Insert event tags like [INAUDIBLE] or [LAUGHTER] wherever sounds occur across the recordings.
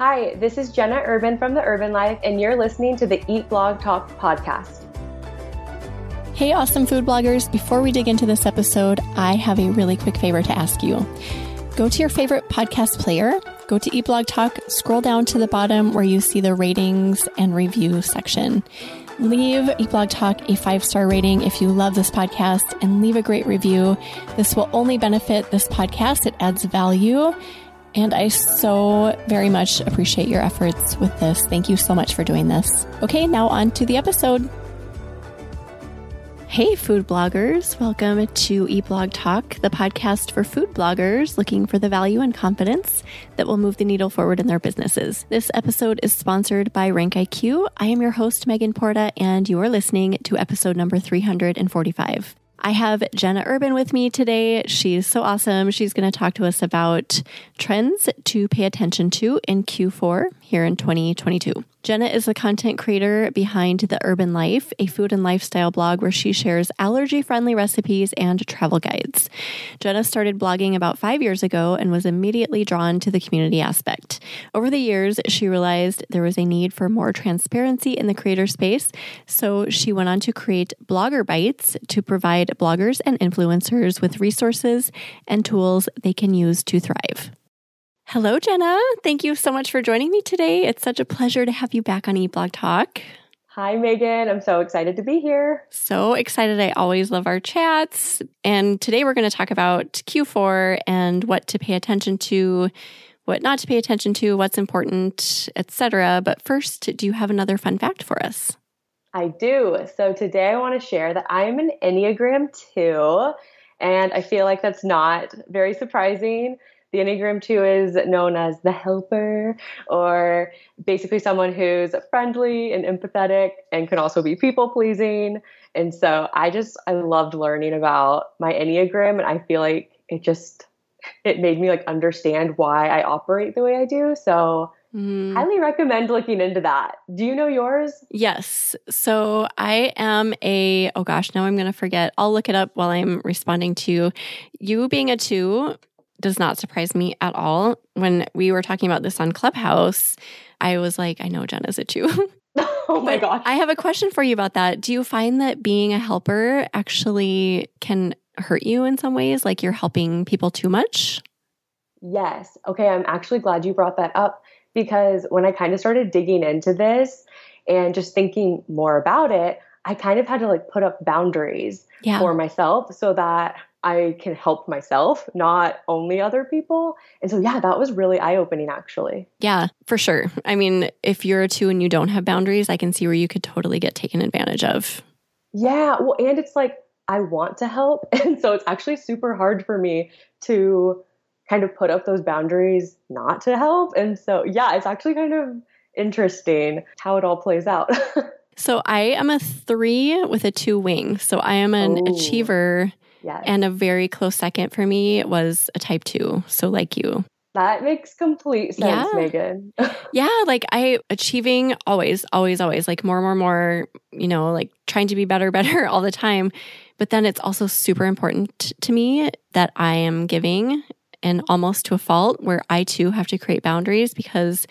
Hi, this is Jenna Urban from The Urban Life, and you're listening to the Eat Blog Talk podcast. Hey, awesome food bloggers. Before we dig into this episode, I have a really quick favor to ask you. Go to your favorite podcast player, go to Eat Blog Talk, scroll down to the bottom where you see the ratings and review section. Leave Eat Blog Talk a five star rating if you love this podcast and leave a great review. This will only benefit this podcast, it adds value and I so very much appreciate your efforts with this. Thank you so much for doing this. Okay, now on to the episode. Hey, food bloggers. Welcome to Eat Blog Talk, the podcast for food bloggers looking for the value and confidence that will move the needle forward in their businesses. This episode is sponsored by RankIQ. I am your host, Megan Porta, and you are listening to episode number 345. I have Jenna Urban with me today. She's so awesome. She's going to talk to us about trends to pay attention to in Q4 here in 2022. Jenna is the content creator behind The Urban Life, a food and lifestyle blog where she shares allergy friendly recipes and travel guides. Jenna started blogging about five years ago and was immediately drawn to the community aspect. Over the years, she realized there was a need for more transparency in the creator space, so she went on to create Blogger Bites to provide bloggers and influencers with resources and tools they can use to thrive. Hello, Jenna. Thank you so much for joining me today. It's such a pleasure to have you back on Eat Blog Talk. Hi, Megan. I'm so excited to be here. So excited. I always love our chats. And today we're going to talk about Q4 and what to pay attention to, what not to pay attention to, what's important, etc. But first, do you have another fun fact for us? I do. So today I want to share that I am an Enneagram 2, and I feel like that's not very surprising the Enneagram 2 is known as the helper, or basically someone who's friendly and empathetic and can also be people pleasing. And so I just, I loved learning about my Enneagram, and I feel like it just, it made me like understand why I operate the way I do. So Mm. Highly recommend looking into that. Do you know yours? Yes. So I am a, oh gosh, now I'm going to forget. I'll look it up while I'm responding to you being a two does not surprise me at all. When we were talking about this on Clubhouse, I was like, I know Jenna's [LAUGHS] a two. oh my gosh. I have a question for you about that. Do you find that being a helper actually can hurt you in some ways? Like you're helping people too much? Yes. Okay. I'm actually glad you brought that up because when I kind of started digging into this and just thinking more about it, I kind of had to like put up boundaries yeah. for myself so that I can help myself, not only other people. And so, yeah, that was really eye opening, actually. Yeah, for sure. I mean, if you're a two and you don't have boundaries, I can see where you could totally get taken advantage of. Yeah. Well, and it's like, I want to help. [LAUGHS] And so it's actually super hard for me to kind of put up those boundaries not to help. And so, yeah, it's actually kind of interesting how it all plays out. [LAUGHS] so, I am a three with a two wing. So, I am an Ooh. achiever Yes. And a very close second for me was a type two. So, like you. That makes complete sense, yeah. Megan. [LAUGHS] yeah, like I achieving always, always, always, like more, more, more, you know, like trying to be better, [LAUGHS] better all the time. But then it's also super important to me that I am giving and almost to a fault where I too have to create boundaries because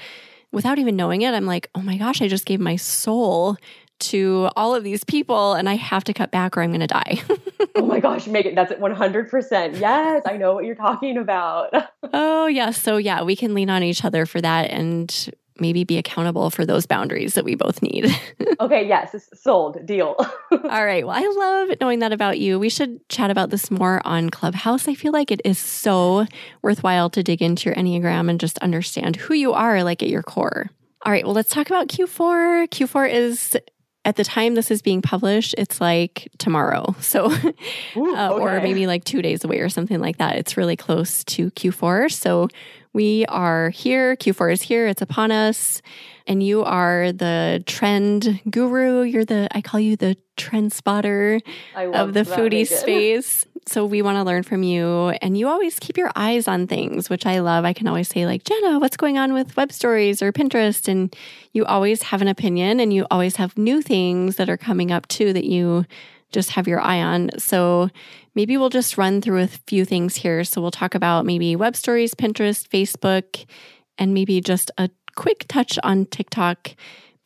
without even knowing it, I'm like, oh my gosh, I just gave my soul to all of these people and I have to cut back or I'm going to die. [LAUGHS] oh my gosh, Megan, that's it 100%. Yes, I know what you're talking about. [LAUGHS] oh, yeah. So, yeah, we can lean on each other for that and maybe be accountable for those boundaries that we both need. [LAUGHS] okay, yes, sold, deal. all right. Well, I love knowing that about you. We should chat about this more on Clubhouse. I feel like it is so worthwhile to dig into your Enneagram and just understand who you are, like at your core. All right, well, let's talk about Q4. Q4 is at the time this is being published, it's like tomorrow. [LAUGHS] So, Ooh, uh, okay. or maybe like two days away or something like that. It's really close to Q4. So, we are here. Q4 is here. It's upon us. And you are the trend guru. You're the, I call you the trend spotter of the foodie space. So we want to learn from you. And you always keep your eyes on things, which I love. I can always say, like, Jenna, what's going on with web stories or Pinterest? And you always have an opinion and you always have new things that are coming up too that you just have your eye on. So maybe we'll just run through a few things here. So we'll talk about maybe web stories, Pinterest, Facebook, and maybe just a quick touch on TikTok.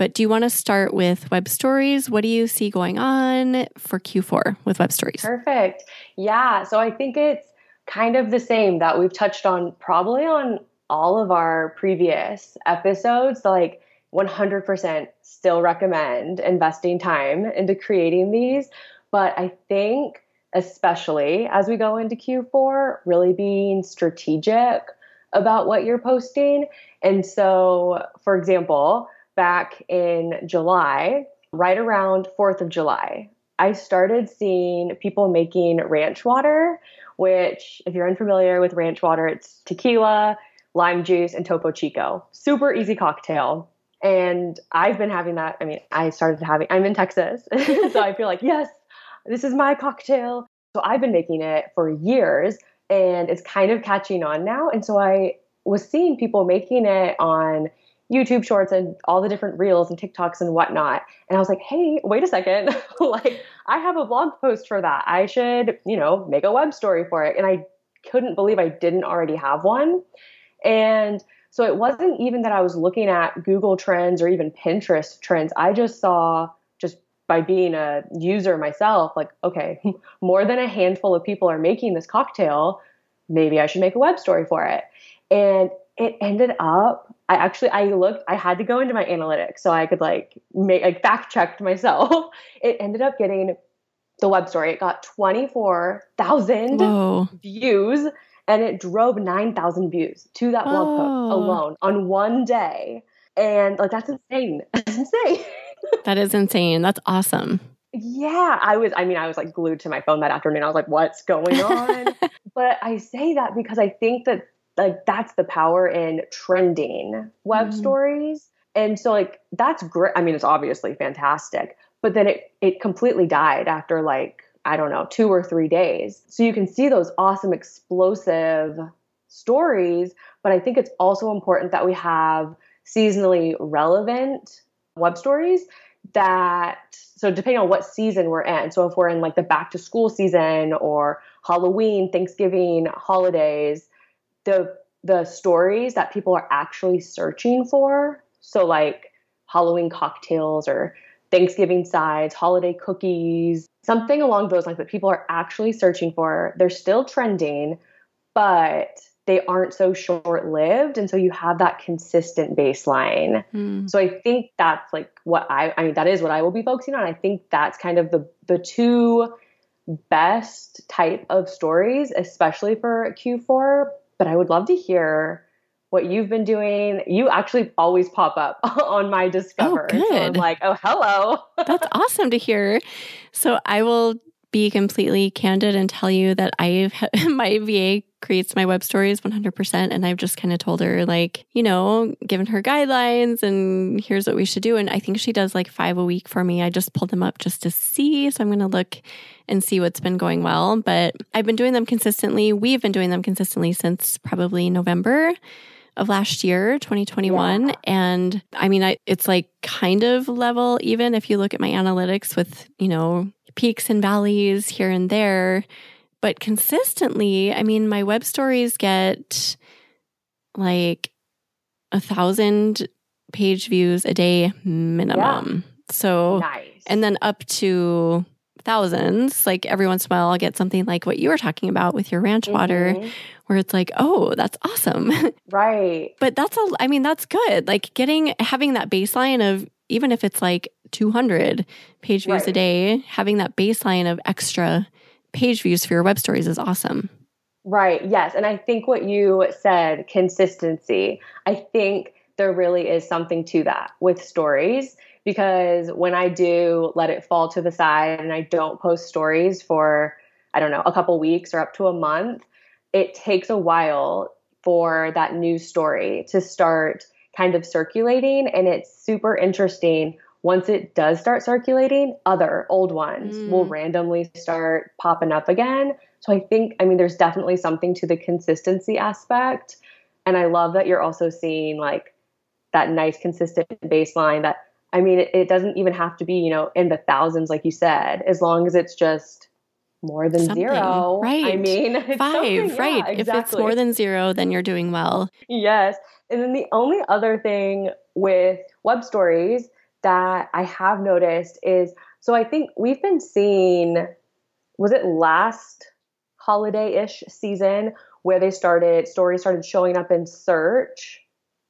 But do you want to start with web stories? What do you see going on for Q4 with web stories? Perfect. Yeah. So I think it's kind of the same that we've touched on probably on all of our previous episodes. Like 100% still recommend investing time into creating these. But I think, especially as we go into Q4, really being strategic about what you're posting. And so, for example, back in July, right around 4th of July, I started seeing people making ranch water, which, if you're unfamiliar with ranch water, it's tequila, lime juice, and Topo Chico. Super easy cocktail. And I've been having that. I mean, I started having, I'm in Texas. [LAUGHS] so I feel like, yes, this is my cocktail. So I've been making it for years and it's kind of catching on now. And so I was seeing people making it on YouTube shorts and all the different reels and TikToks and whatnot. And I was like, hey, wait a second. [LAUGHS] like, I have a blog post for that. I should, you know, make a web story for it. And I couldn't believe I didn't already have one. And so it wasn't even that I was looking at Google Trends or even Pinterest trends. I just saw just by being a user myself, like, okay, [LAUGHS] more than a handful of people are making this cocktail. Maybe I should make a web story for it. And it ended up I actually I looked I had to go into my analytics so I could like make like fact checked myself. [LAUGHS] It ended up getting the web story. It got 24,000 views and it drove 9,000 views to that blog oh. post alone on one day. And like that's insane. [LAUGHS] That's insane. that is insane. That's awesome. Yeah, I was I mean I was like glued to my phone that afternoon. I was like what's going on? [LAUGHS] but I say that because I think that like that's the power in trending web mm. stories. And so like that's great. I mean it's obviously fantastic but then it it completely died after like i don't know two or three days. So you can see those awesome explosive stories but i think it's also important that we have seasonally relevant web stories that so depending on what season we're in. So if we're in like the back to school season or halloween thanksgiving holidays the the stories that people are actually searching for. So like Halloween cocktails or Thanksgiving sides, holiday cookies, something along those lines that people are actually searching for. They're still trending, but they aren't so short lived. And so you have that consistent baseline. Mm. So I think that's like what I, I mean, that is what I will be focusing on. I think that's kind of the, the two best type of stories, especially for Q4 but I would love to hear what you've been doing. You actually always pop up [LAUGHS] on my oh, Discover. Oh, good. So I'm like, oh, hello. That's [LAUGHS] awesome to hear. So I will be completely candid and tell you that I've [LAUGHS] my VA creates my web stories 100% and I've just kind of told her like, you know, given her guidelines and here's what we should do and I think she does like 5 a week for me. I just pulled them up just to see, so I'm going to look and see what's been going well, but I've been doing them consistently. We've been doing them consistently since probably November of last year, 2021. Yeah. And I mean, I, it's like kind of level, even if you look at my analytics with, you know, peaks and valleys here and there. But consistently, I mean, my web stories get like a thousand page views a day minimum. Yeah. So, nice. and then up to thousands. Like every once in a while, I'll get something like what you were talking about with your ranch mm-hmm. water, where it's like, oh, that's awesome. [LAUGHS] Right. but that's a, I mean, that's good. Like getting, having that baseline of, even if it's like 200 page views right. a day, having that baseline of extra page views for your web stories is awesome. Right. Yes. And I think what you said, consistency, I think there really is something to that with stories because when I do let it fall to the side and I don't post stories for, I don't know, a couple weeks or up to a month, it takes a while for that new story to start kind of circulating. And it's super interesting. Once it does start circulating, other old ones mm. will randomly start popping up again. So I think, I mean, there's definitely something to the consistency aspect. And I love that you're also seeing like that nice, consistent baseline that I mean, it, it doesn't even have to be, you know, in the thousands, like you said, as long as it's just more than Something, zero. right. I mean, [LAUGHS] Five, yeah, right. If it's more than zero, then you're doing well. Yes. And then the only other thing with web stories that I have noticed is so I think we've been seeing, was it last holiday ish season where they started, stories started showing up in search?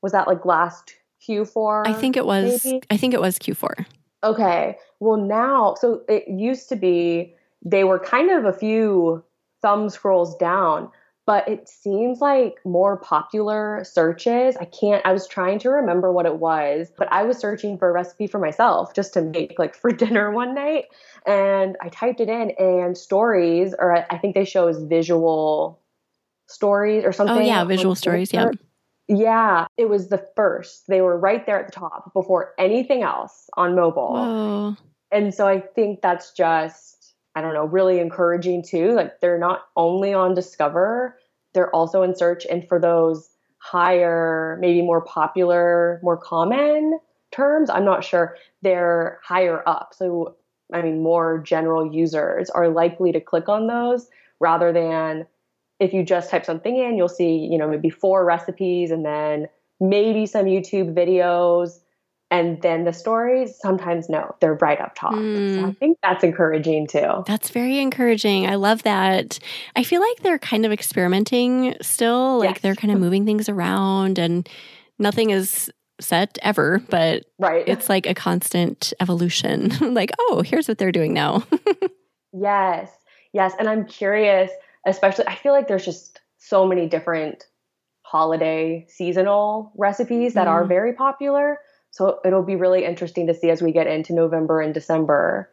Was that like last Q4? I think it was maybe? I think it was Q4. Okay. Well, now, so it used to be they were kind of a few thumb scrolls down, but it seems like more popular searches. I can't, I was trying to remember what it was, but I was searching for a recipe for myself just to make like for [LAUGHS] dinner one night. And I typed it in, and stories, or I- think they show as visual stories or oh, something. Oh yeah, visual stories, yeah. Yeah, it was the first. They were right there at the top before anything else on mobile. Whoa. And so I think that's just, I don't know, really encouraging too. Like they're not only on Discover, they're also in search. And for those higher, maybe more popular, more common terms, I'm not sure, they're higher up. So, I mean, more general users are likely to click on those rather than if you just type something in, you'll see, you know, maybe four recipes and then maybe some YouTube videos and then the stories. Sometimes no, they're right up top. So Hmm. I think that's encouraging too. That's very encouraging. I love that. I feel like they're kind of experimenting still. Like Yes. they're kind of moving things around and nothing is set ever, but Right. it's like a constant evolution. [LAUGHS] like, oh, here's what they're doing now. yes. Yes. And I'm curious, especially, I feel like there's just so many different holiday seasonal recipes that are Mm. very popular. So it'll be really interesting to see as we get into November and December,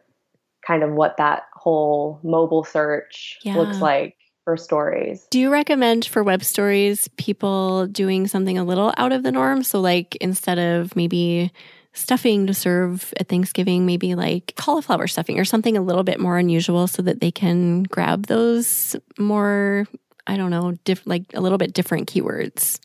kind of what that whole mobile search Yeah. looks like for stories. Do you recommend for web stories people doing something a little out of the norm? So, like, instead of maybe stuffing to serve at Thanksgiving, maybe like cauliflower stuffing or something a little bit more unusual so that they can grab those more, I don't know, diff- like a little bit different keywords.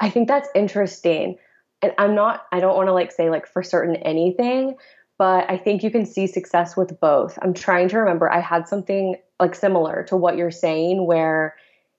I think that's interesting. And I'm not, I don't want to like say like for certain anything, but I think you can see success with both. I'm trying to remember, I had something like similar to what you're saying where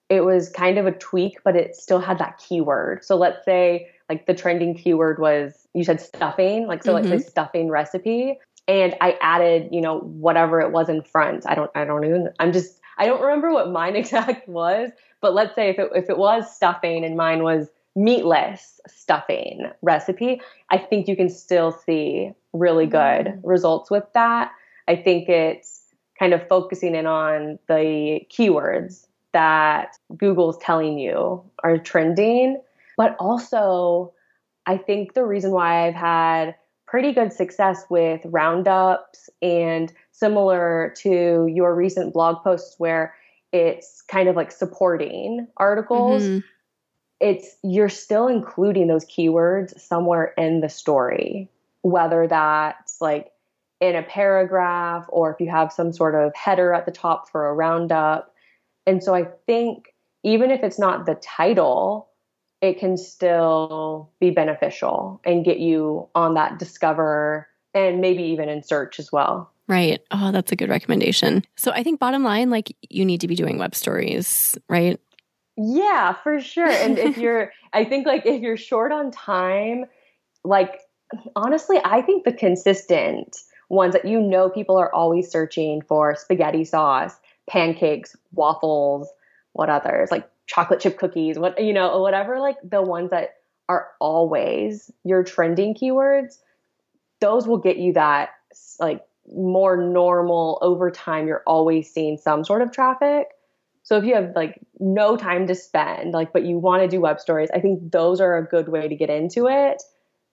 it was kind of a tweak, but it still had that keyword. So let's say like the trending keyword was, you said stuffing, like, so let's say mm-hmm. stuffing recipe. And I added, you know, whatever it was in front. I don't, I don't even, I'm just, I don't remember what mine [LAUGHS] exact was, but let's say if it, if it was stuffing and mine was meatless stuffing recipe, I think you can still see really good Mm. results with that. I think it's kind of focusing in on the keywords that Google's telling you are trending, but also I think the reason why I've had pretty good success with roundups and similar to your recent blog posts where it's kind of like supporting articles Mhm. It's you're still including those keywords somewhere in the story whether that's like in a paragraph or if you have some sort of header at the top for a roundup and so i think even if it's not the title it can still be beneficial and get you on that discover and maybe even in search as well Right. Oh, that's a good recommendation. So, I think bottom line, like, you need to be doing web stories, right? Yeah, for sure. And if [LAUGHS] you're, I think like if you're short on time, like honestly, I think the consistent ones that you know people are always searching for spaghetti sauce, pancakes, waffles, what others, like chocolate chip cookies, what, you know, whatever, like the ones that are always your trending keywords, those will get you that like more normal over time. You're always seeing some sort of traffic. So if you have like no time to spend, like, but you want to do web stories, I think those are a good way to get into it.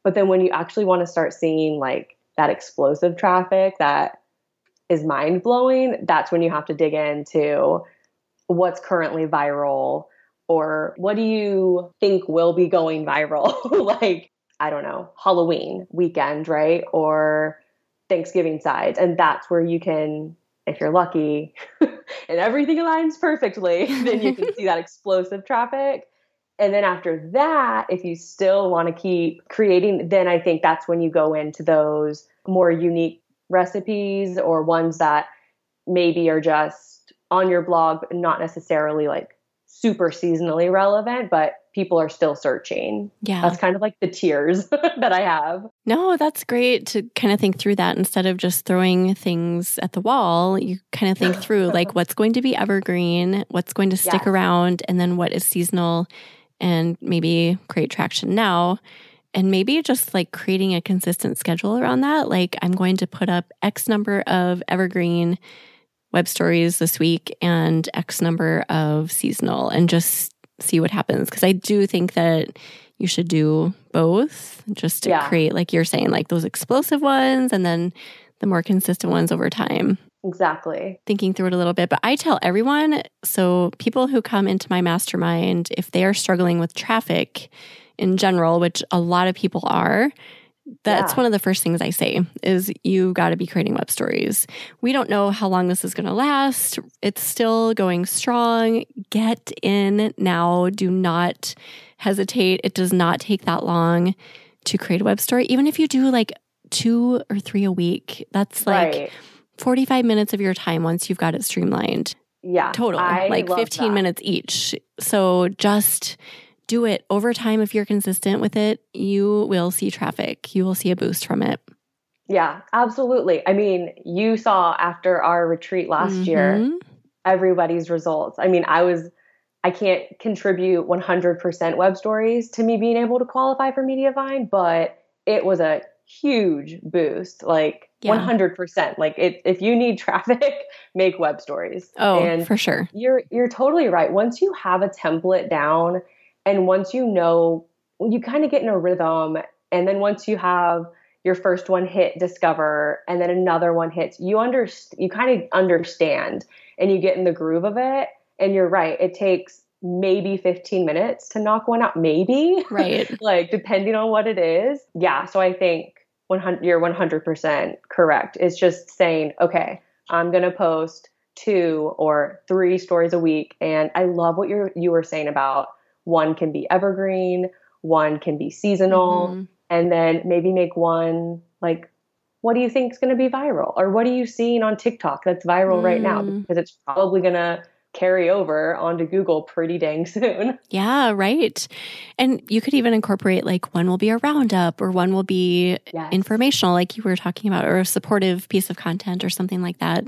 But then when you actually want to start seeing like that explosive traffic that is mind blowing, that's when you have to dig into what's currently viral or what do you think will be going viral? [LAUGHS] like, I don't know, Halloween weekend, right? Or Thanksgiving sides. And that's where you can, if you're lucky [LAUGHS] and everything aligns perfectly, [LAUGHS] then you can [LAUGHS] see that explosive traffic. And then after that, if you still want to keep creating, then I think that's when you go into those more unique recipes or ones that maybe are just on your blog, but not necessarily like super seasonally relevant, but people are still searching. Yeah. That's kind of like the tiers [LAUGHS] that I have. No, that's great to kind of think through that instead of just throwing things at the wall. You kind of think [LAUGHS] through like what's going to be evergreen, what's going to stick Yes. around, and then what is seasonal and maybe create traction now. And maybe just like creating a consistent schedule around that. Like, I'm going to put up X number of evergreen web stories this week and X number of seasonal and just see what happens. Cause I do think that you should do both just to Yeah. create, like you're saying, like those explosive ones and then the more consistent ones over time. Exactly. Thinking through it a little bit. But I tell everyone so people who come into my mastermind, if they are struggling with traffic in general, which a lot of people are, that's Yeah. one of the first things I say is you've got to be creating web stories. We don't know how long this is going to last. It's still going strong. Get in now. Do not hesitate. It does not take that long to create a web story. Even if you do like two or three a week, that's like right. 45 minutes of your time once you've got it streamlined Yeah. total, I like love 15 that. minutes each. So just do it over time. If you're consistent with it, you will see traffic, you will see a boost from it. Yeah, absolutely. I mean, you saw after our retreat last year Mhm. everybody's results. I mean, I was I can't contribute 100% web stories to me being able to qualify for Mediavine, but it was a huge boost, like Yeah. 100%. Like it, if you need traffic, [LAUGHS] make web stories. Oh, and for sure. you're you're totally right. Once you have a template down and once you know you kind of get in a rhythm and then once you have your first one hit discover and then another one hits you under you kind of understand and you get in the groove of it. And you're right it takes maybe 15 minutes to knock one out maybe. Right. [LAUGHS] like depending on what it is. Yeah so i think 100 you're 100% correct. It's just saying okay i'm going to post two or three stories a week and i love what you you were saying about one can be evergreen one can be seasonal Mhm. and then maybe make one like what do you think is going to be viral or what are you seeing on tiktok that's viral right now Mm. because it's probably going to carry over onto google pretty dang [LAUGHS] soon Yeah, right. And you could even incorporate like one will be a roundup or one will be yes. informational, like you were talking about, or a supportive piece of content or something like that.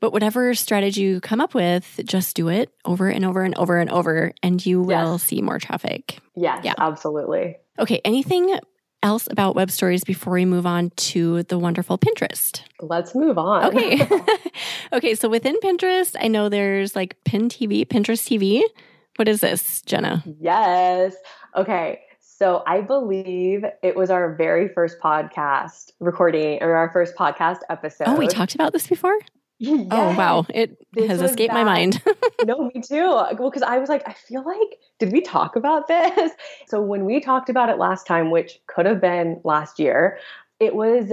But whatever strategy you come up with, just do it over and over and over and over, and you will Yes. see more traffic. yes Yeah. absolutely Okay, anything else about web stories before we move on to the wonderful Pinterest? let's move on Okay. [LAUGHS] [LAUGHS] okay, so within Pinterest, I know there's like Pin TV, Pinterest TV. What is this, Jenna? Yes. Okay. So I believe it was our very first podcast recording or our first podcast episode. Oh, we talked about this before? Yes. [LAUGHS] Oh, wow. It This has escaped my mind. [LAUGHS] no, me too. Well, because I was like, I feel like, did we talk about this? [LAUGHS] So when we talked about it last time, which could have been last year, it was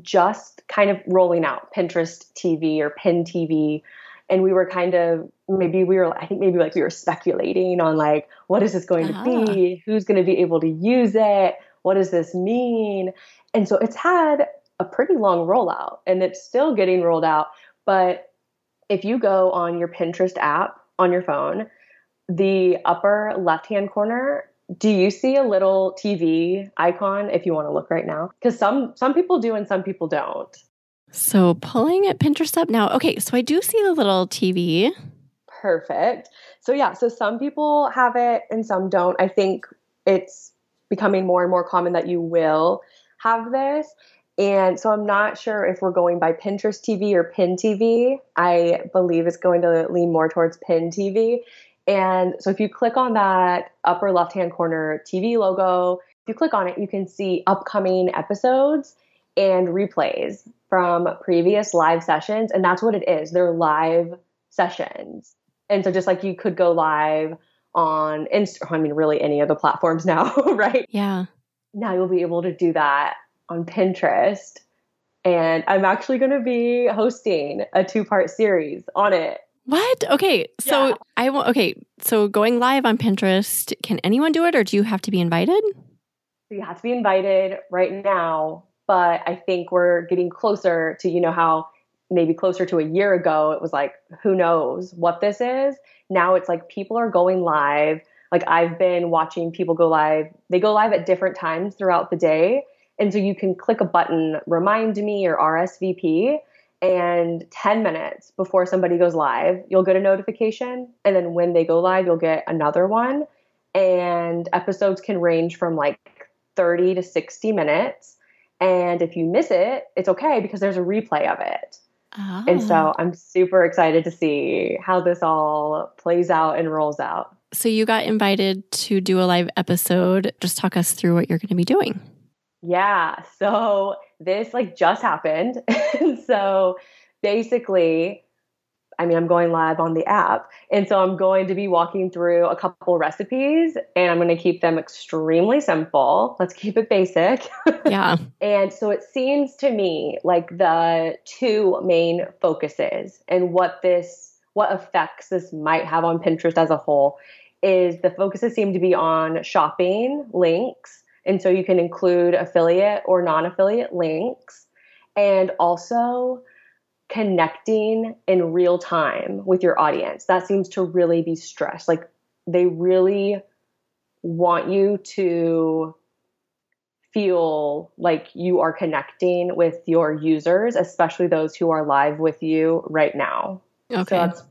just kind of rolling out Pinterest TV or Pin TV. And we were kind of maybe we were I think maybe like we were speculating on like what is this going to be? Ah. Who's going to be able to use it? What does this mean? And so it's had a pretty long rollout and it's still getting rolled out. But if you go on your Pinterest app on your phone, the upper left hand corner, do you see a little TV icon if you want to look right now? Because some some people do and some people don't. so pulling at Pinterest up now. Okay, so I do see the little TV. Perfect. So yeah, so some people have it and some don't. I think it's becoming more and more common that you will have this. And so I'm not sure if we're going by Pinterest TV or Pin TV. I believe it's going to lean more towards Pin TV. And so if you click on that upper left hand corner TV logo, if you click on it, you can see upcoming episodes and replays from previous live sessions. And that's what it is. They're live sessions. And so just like you could go live on Instagram, I mean, really any of the platforms now, [LAUGHS] right? Yeah. Now you'll be able to do that on Pinterest. And I'm actually going to be hosting a two part series on it. What? Okay. So Yeah. I will okay. So going live on Pinterest, can anyone do it or do you have to be invited? So you have to be invited right now. But I think we're getting closer to, you know, how maybe closer to a year ago, it was like, who knows what this is? Now it's like people are going live. Like I've been watching people go live. They go live at different times throughout the day. And so you can click a button, remind me or RSVP, and 10 minutes before somebody goes live, you'll get a notification. And then when they go live, you'll get another one. And episodes can range from like 30 to 60 minutes. And if you miss it, it's okay because there's a replay of it. Oh. And so ah. I'm super excited to see how this all plays out and rolls out. So you got invited to do a live episode. Just talk us through what you're going to be doing. Yeah. So this like just happened. [LAUGHS] and so basically, I mean, I'm going live on the app. And so I'm going to be walking through a couple recipes and I'm going to keep them extremely simple. Let's keep it basic. [LAUGHS] Yeah. and so it seems to me like the two main focuses and what this, what effects this might have on Pinterest as a whole is the focuses seem to be on shopping links and so you can include affiliate or non affiliate links and also connecting in real time with your audience. That seems to really be stressed. Like they really want you to feel like you are connecting with your users, especially those who are live with you right now. Okay. So that's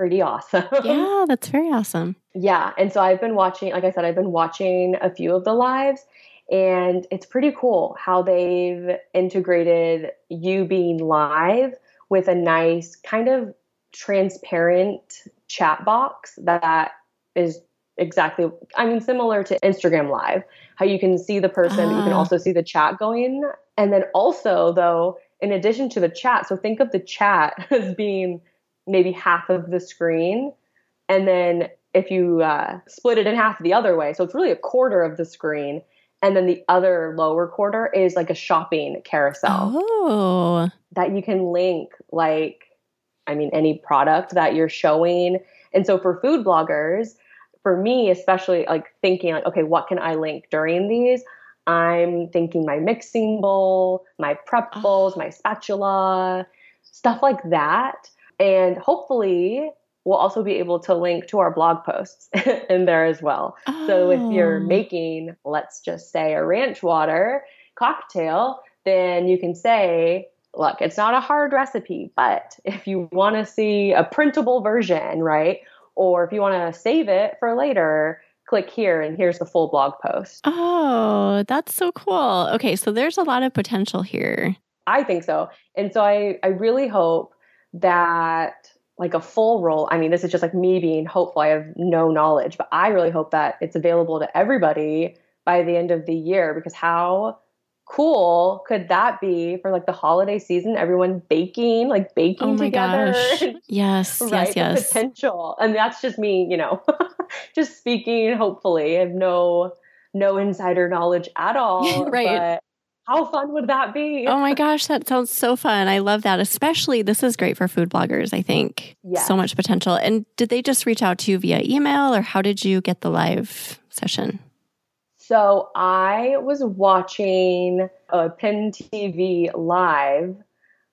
pretty awesome. [LAUGHS] yeah, that's very awesome. Yeah. And so I've been watching, like I said, I've been watching a few of the lives and it's pretty cool how they've integrated you being live with a nice kind of transparent chat box that is exactly i mean similar to instagram live how you can see the person you can ah. also see the chat going and then also though in addition to the chat so think of the chat [LAUGHS] as being maybe half of the screen and then if you uh, split it in half the other way so it's really a quarter of the screen and then the other lower quarter is like a shopping carousel. Oh. That you can link like I mean any product that you're showing. And so for food bloggers, for me especially like thinking like okay, what can I link during these? I'm thinking my mixing bowl, my prep ah. bowls, my spatula, stuff like that. And hopefully we'll also be able to link to our blog posts [LAUGHS] in there as well. Oh. So if you're oh. making, let's just say, a ranch water cocktail, then you can say, look, it's not a hard recipe, but if you want to see a printable version, right? Or if you want to save it for later, click here and here's the full blog post. Oh, that's so cool. Okay, so there's a lot of potential here. I think so. And so I, I really hope that like a full role. I mean, this is just like me being hopeful. I have no knowledge, but I really hope that it's available to everybody by the end of the year because how cool could that be for like the holiday season? Everyone baking, like baking oh together. Gosh. [LAUGHS] Yes, right? yes, yes. The potential. And that's just me, you know, [LAUGHS] just speaking hopefully. I have no no insider knowledge at all. [LAUGHS] right how fun would that be? oh my gosh, that sounds so fun. I love that. Especially this is great for food bloggers, I think. Yes. So much potential. And did they just reach out to you via email or how did you get the live session? So I was watching a Pin TV live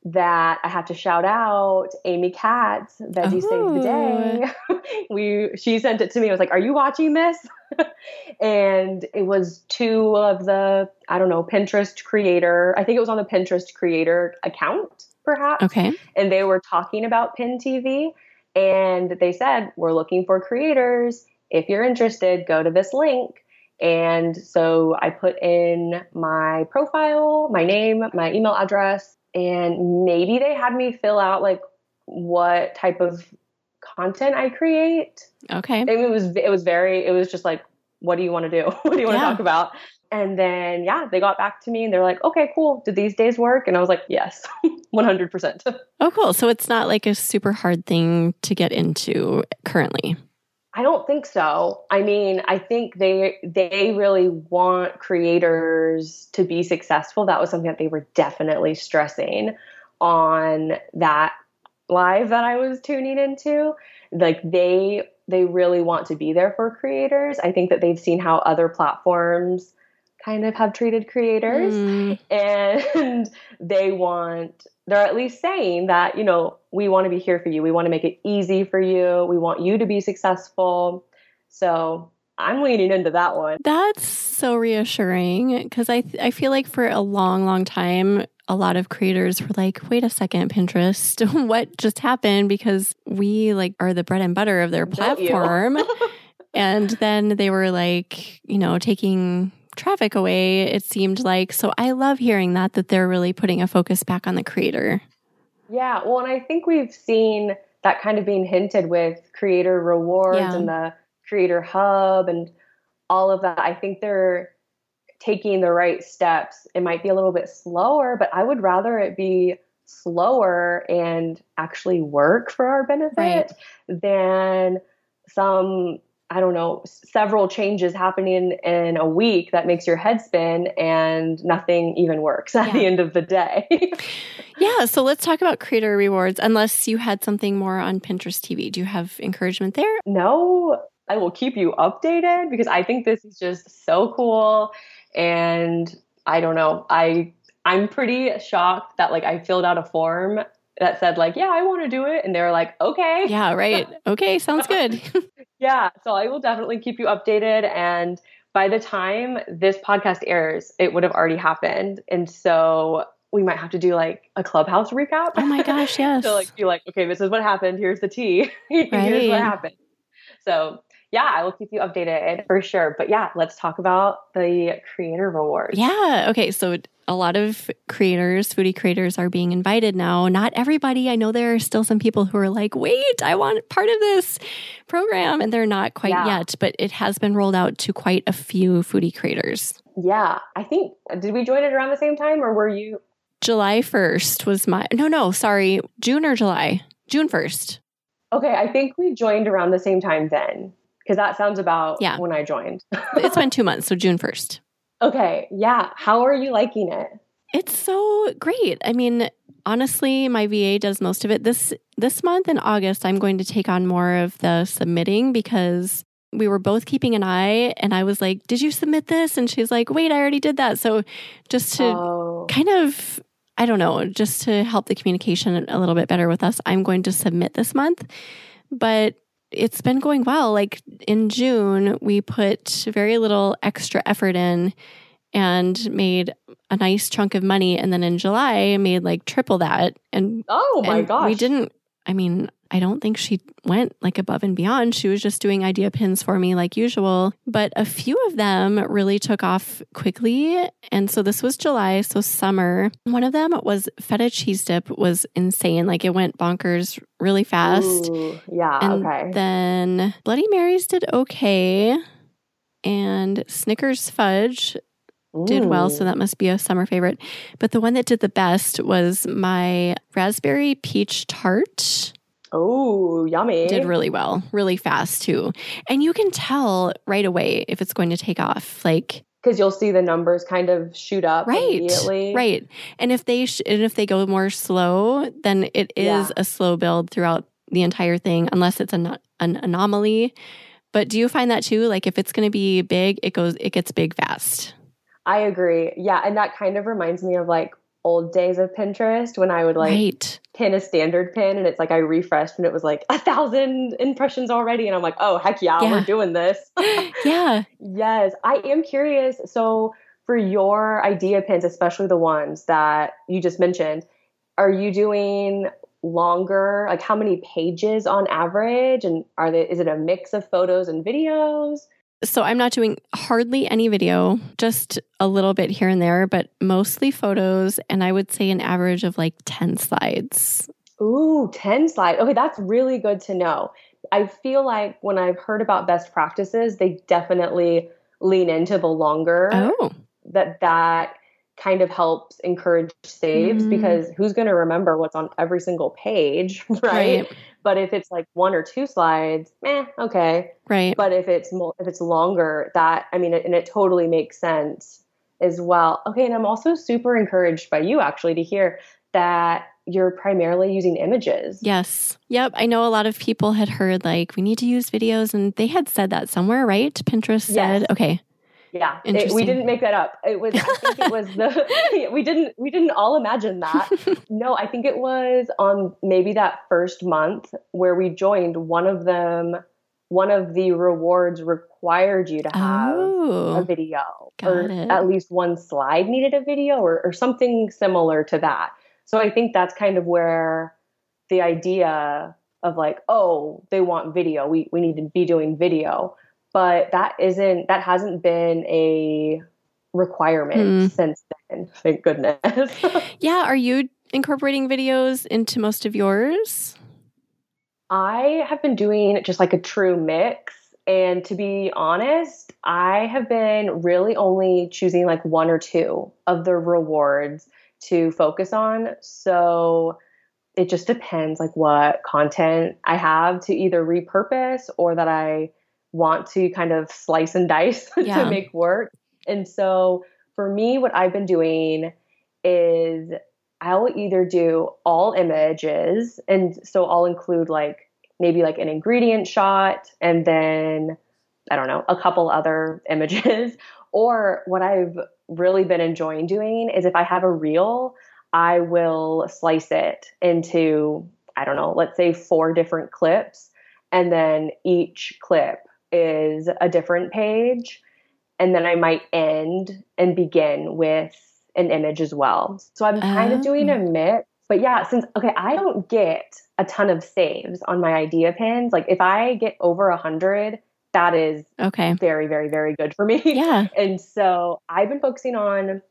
that I have to shout out Amy Katz, Veggies Save the Day. Oh. [LAUGHS] we she sent it to me. I was like, "Are you watching this?" [LAUGHS] and it was two of the I don't know Pinterest creator. I think it was on the Pinterest creator account, perhaps. Okay. And they were talking about Pin TV, and they said, "We're looking for creators. If you're interested, go to this link." And so I put in my profile, my name, my email address, and maybe they had me fill out like what type of content I create. Okay. it was it was very it was just like what do you want to do? [LAUGHS] what do you want yeah. to talk about? And then yeah, they got back to me and they're like, "Okay, cool. Did these days work?" And I was like, "Yes, [LAUGHS] 100%." [LAUGHS] Oh, cool. So it's not like a super hard thing to get into currently. I don't think so. I mean, I think they they really want creators to be successful. That was something that they were definitely stressing on that live that I was tuning into. Like they they really want to be there for creators. I think that they've seen how other platforms kind of have treated creators mm. [LAUGHS] and they want they're at least saying that, you know, we want to be here for you. We want to make it easy for you. We want you to be successful. So I'm leaning into that one. That's so reassuring because I I feel like for a long, long time, a lot of creators were like, "Wait a second, Pinterest, [LAUGHS] what just happened?" Because we like are the bread and butter of their platform, [LAUGHS] and then they were like, you know, taking traffic away. It seemed like so. I love hearing that that they're really putting a focus back on the creator. Yeah, well, and I think we've seen that kind of being hinted with creator rewards Yeah. and the creator hub and all of that. I think they're taking the right steps. It might be a little bit slower, but I would rather it be slower and actually work for our benefit Right. than some I don't know, several changes happening in a week that makes your head spin and nothing even works at the end of the day. [LAUGHS] Yeah, so let's talk about creator rewards. Unless you had something more on Pinterest TV, do you have encouragement there? no, I will keep you updated because I think this is just so cool. And I don't know, I I'm pretty shocked that like I filled out a form that said like, yeah, I want to do it, and they were like, okay, Yeah, right. [LAUGHS] Okay, sounds good. [LAUGHS] yeah. So I will definitely keep you updated. And by the time this podcast airs, it would have already happened, and so we might have to do like a clubhouse recap. Oh my gosh, [LAUGHS] yes. so like be like, okay, this is what happened. Here's the tea. Here's what happened. So yeah, I will keep you updated for sure. But yeah, let's talk about the creator rewards. Yeah. Okay. So a lot of creators, foodie creators, are being invited now. Not everybody. I know there are still some people who are like, wait, I want part of this program. And they're not quite Yeah. yet, but it has been rolled out to quite a few foodie creators. Yeah. I think did we join it around the same time or were you July 1st was my, no, no, sorry, June or July? June 1st. okay, I think we joined around the same time then. Because that sounds about Yeah. when I joined. [LAUGHS] It's been two months. So June 1st. okay. Yeah. How are you liking it? It's so great. I mean, honestly, my VA does most of it. This this month in August, I'm going to take on more of the submitting because we were both keeping an eye and I was like, "Did you submit this?" and she's like, "Wait, I already did that." So just to oh. kind of I don't know, just to help the communication a little bit better with us, I'm going to submit this month. But it's been going well. Like in June, we put very little extra effort in and made a nice chunk of money. And then in July, I made like triple that. And, Oh my and gosh. we didn't, I mean, I don't think she went like above and beyond. She was just doing idea pins for me like usual. But a few of them really took off quickly. And so this was July, so summer. One of them was feta cheese dip was insane. Like it went bonkers really fast. Ooh, yeah. And okay. then Bloody Marys did okay. And Snickers fudge did well, so that must be a summer favorite. But the one that did the best was my raspberry peach tart. Oh, yummy. Did really well, really fast too. And you can tell right away if it's going to take off. Like because you'll see the numbers kind of shoot up Right, immediately. right. And if they sh- and if they go more slow, then it is Yeah. a slow build throughout the entire thing unless it's an, an anomaly. But do you find that too? Like if it's going to be big, it goes it gets big fast. I agree. Yeah, and that kind of reminds me of like old days of Pinterest when I would like right. pin a standard pin and it's like I refreshed and it was like a thousand impressions already and I'm like, oh heck yeah, Yeah. we're doing this. [LAUGHS] [LAUGHS] yeah. yes, I am curious. So for your idea pins, especially the ones that you just mentioned, are you doing longer? Like how many pages on average? And are they is it a mix of photos and videos? So I'm not doing hardly any video, just a little bit here and there, but mostly photos. And I would say an average of like 10 slides. Ooh, 10 slide. Okay, that's really good to know. I feel like when I've heard about best practices, they definitely lean into the longer Oh, that that kind of helps encourage saves Mm. because who's going to remember what's on every single page, [LAUGHS] right? right. But if it's like one or two slides, eh, okay. Right. But if it's if it's longer, that I mean, it, and it totally makes sense as well. Okay, and I'm also super encouraged by you actually to hear that you're primarily using images. Yes. Yep. I know a lot of people had heard like we need to use videos and they had said that somewhere, right? Pinterest Yes. said, okay. Yeah, it, we didn't make that up. It was. I think it was the. [LAUGHS] [LAUGHS] we didn't. We didn't all imagine that. [LAUGHS] no, I think it was on maybe that first month where we joined. One of them, one of the rewards required you to have oh, a video, or it. at least one slide needed a video, or, or something similar to that. So I think that's kind of where the idea of like, oh, they want video. We we need to be doing video but that isn't that hasn't been a requirement mm. since then thank goodness [LAUGHS] yeah are you incorporating videos into most of yours i have been doing just like a true mix and to be honest i have been really only choosing like one or two of the rewards to focus on so it just depends like what content i have to either repurpose or that i want to kind of slice and dice [LAUGHS] yeah. to make work. And so for me, what I've been doing is I'll either do all images, and so I'll include like maybe like an ingredient shot and then I don't know, a couple other [LAUGHS] images. or what I've really been enjoying doing is if I have a reel, I will slice it into, I don't know, let's say four different clips. And then each clip is a different page. And then I might end and begin with an image as well. So I'm kind of doing a oh. mix. But yeah, since, okay, I don't get a ton of saves on my idea pins. Like if I get over a hundred, that is okay. very, very, very good for me. Yeah. [LAUGHS] And so I've been focusing on,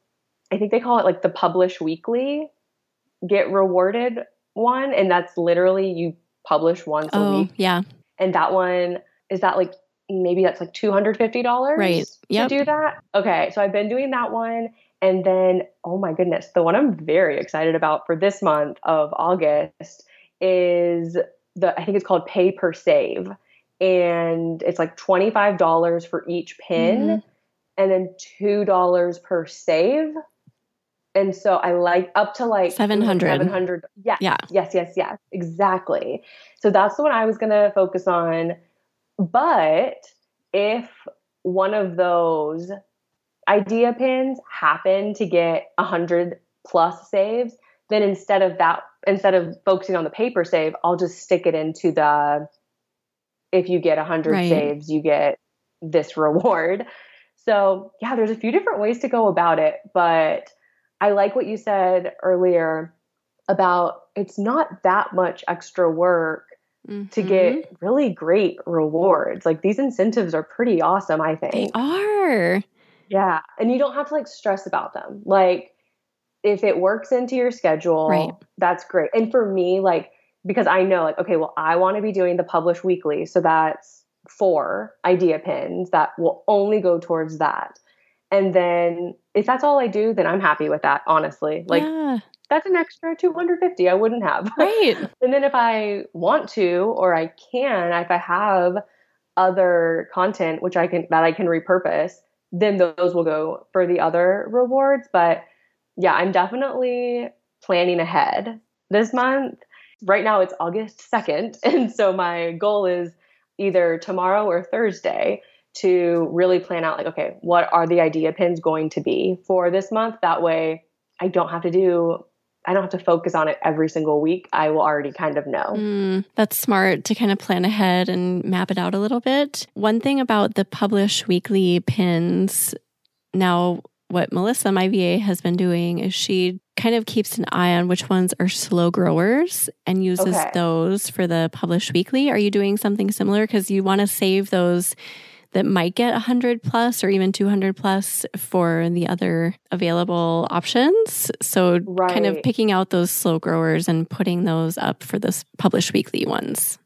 I think they call it like the publish weekly, get rewarded one. And that's literally you publish once oh, a week. Yeah. And that one is that like maybe that's like $250 right. yep. to do that. Okay, so I've been doing that one. And then, oh my goodness, the one I'm very excited about for this month of August is the, I think it's called Pay Per Save. And it's like $25 for each pin mm-hmm. and then $2 per save. And so I like up to like 700. 700. Yeah. Yeah. Yes, yes, yes. Exactly. So that's the one I was going to focus on but if one of those idea pins happen to get 100 plus saves, then instead of that, instead of focusing on the Pay Per Save, I'll just stick it into the if you get 100 right. saves, you get this reward. So, yeah, there's a few different ways to go about it, but I like what you said earlier about it's not that much extra work mm-hmm. to get really great rewards. Like these incentives are pretty awesome, I think. They are. Yeah. And you don't have to like stress about them. Like if it works into your schedule, right. that's great. And for me, like, because I know, like, okay, well, I want to be doing the publish weekly. So that's four idea pins that will only go towards that. And then if that's all I do, then I'm happy with that, honestly. Like, yeah that's an extra 250 I wouldn't have. Right. [LAUGHS] and then if I want to or I can, if I have other content which I can that I can repurpose, then those will go for the other rewards, but yeah, I'm definitely planning ahead this month. Right now it's August 2nd, [LAUGHS] and so my goal is either tomorrow or Thursday to really plan out like okay, what are the idea pins going to be for this month? That way I don't have to do I don't have to focus on it every single week. I will already kind of know. Mm, that's smart to kind of plan ahead and map it out a little bit. One thing about the publish weekly pins now, what Melissa, my VA, has been doing is she kind of keeps an eye on which ones are slow growers and uses okay. those for the publish weekly. Are you doing something similar? Because you want to save those that might get 100 plus or even 200 plus for the other available options. So, right. kind of picking out those slow growers and putting those up for the published weekly ones.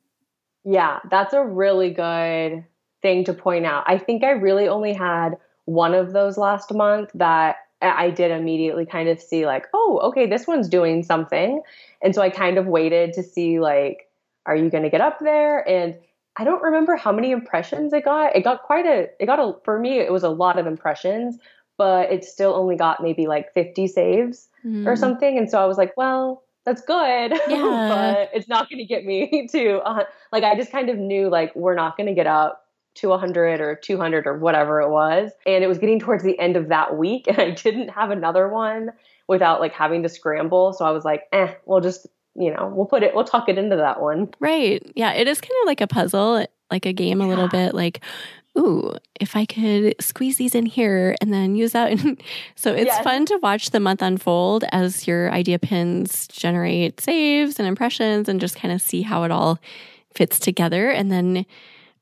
Yeah, that's a really good thing to point out. I think I really only had one of those last month that I did immediately kind of see, like, oh, okay, this one's doing something. And so I kind of waited to see, like, are you going to get up there? And I don't remember how many impressions it got. It got quite a, it got a, for me, it was a lot of impressions, but it still only got maybe like 50 saves mm. or hmm. something. And so I was like, well, that's good, [LAUGHS] yeah. but it's not going to get me [LAUGHS] to, uh, like, I just kind of knew like, we're not going to get up to 100 or 200 or whatever it was. And it was getting towards the end of that week, [LAUGHS] and I didn't have another one without like having to scramble. So I was like, eh, we'll just, you know, we'll put it, we'll tuck it into that one. Right. Yeah. It is kind of like a puzzle, like a game a little bit. Like, ooh, if I could squeeze these in here and then use that. [LAUGHS] so it's yes. fun to watch the month unfold as your idea pins generate saves and impressions and just kind of see how it all fits together. And then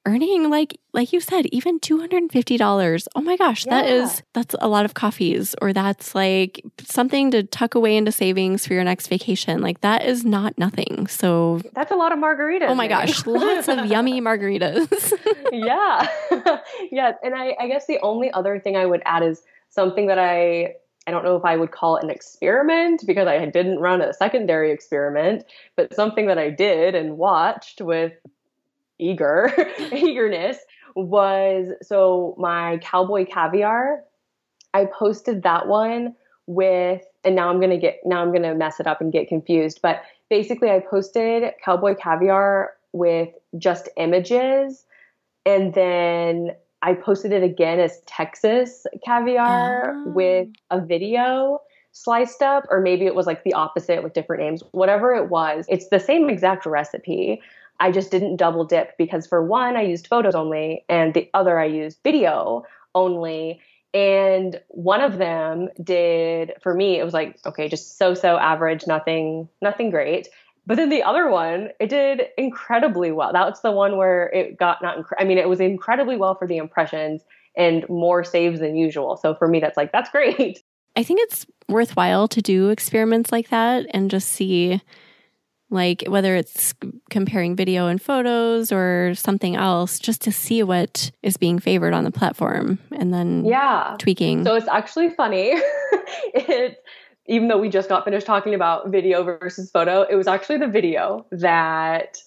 earning like like you said even $250 oh my gosh yeah. that is that's a lot of coffees or that's like something to tuck away into savings for your next vacation. Like that is not nothing. So that's a lot of margaritas oh my gosh lots of [LAUGHS] yummy margaritas. [LAUGHS] Yeah. [LAUGHS] Yes and I, I guess the only other thing i would add is something that i I don't know if I would call it an experiment because I didn't run a secondary experiment, but something that I did and watched with eager [LAUGHS] eagerness was so my cowboy caviar i posted that one with and now i'm gonna get now i'm gonna mess it up and get confused but basically i posted cowboy caviar with just images and then i posted it again as texas caviar oh. with ah. a video sliced up or maybe it was like the opposite with different names whatever it was it's the same exact recipe I just didn't double dip because for one, I used photos only, and the other, I used video only. And one of them did for me, it was like, okay, just so so average, nothing, nothing great. But then the other one, it did incredibly well. That's the one where it got not, inc- I mean, it was incredibly well for the impressions and more saves than usual. So for me, that's like, that's great. I think it's worthwhile to do experiments like that and just see like whether it's comparing video and photos or something else just to see what is being favored on the platform and then yeah tweaking so it's actually funny [LAUGHS] it even though we just got finished talking about video versus photo it was actually the video that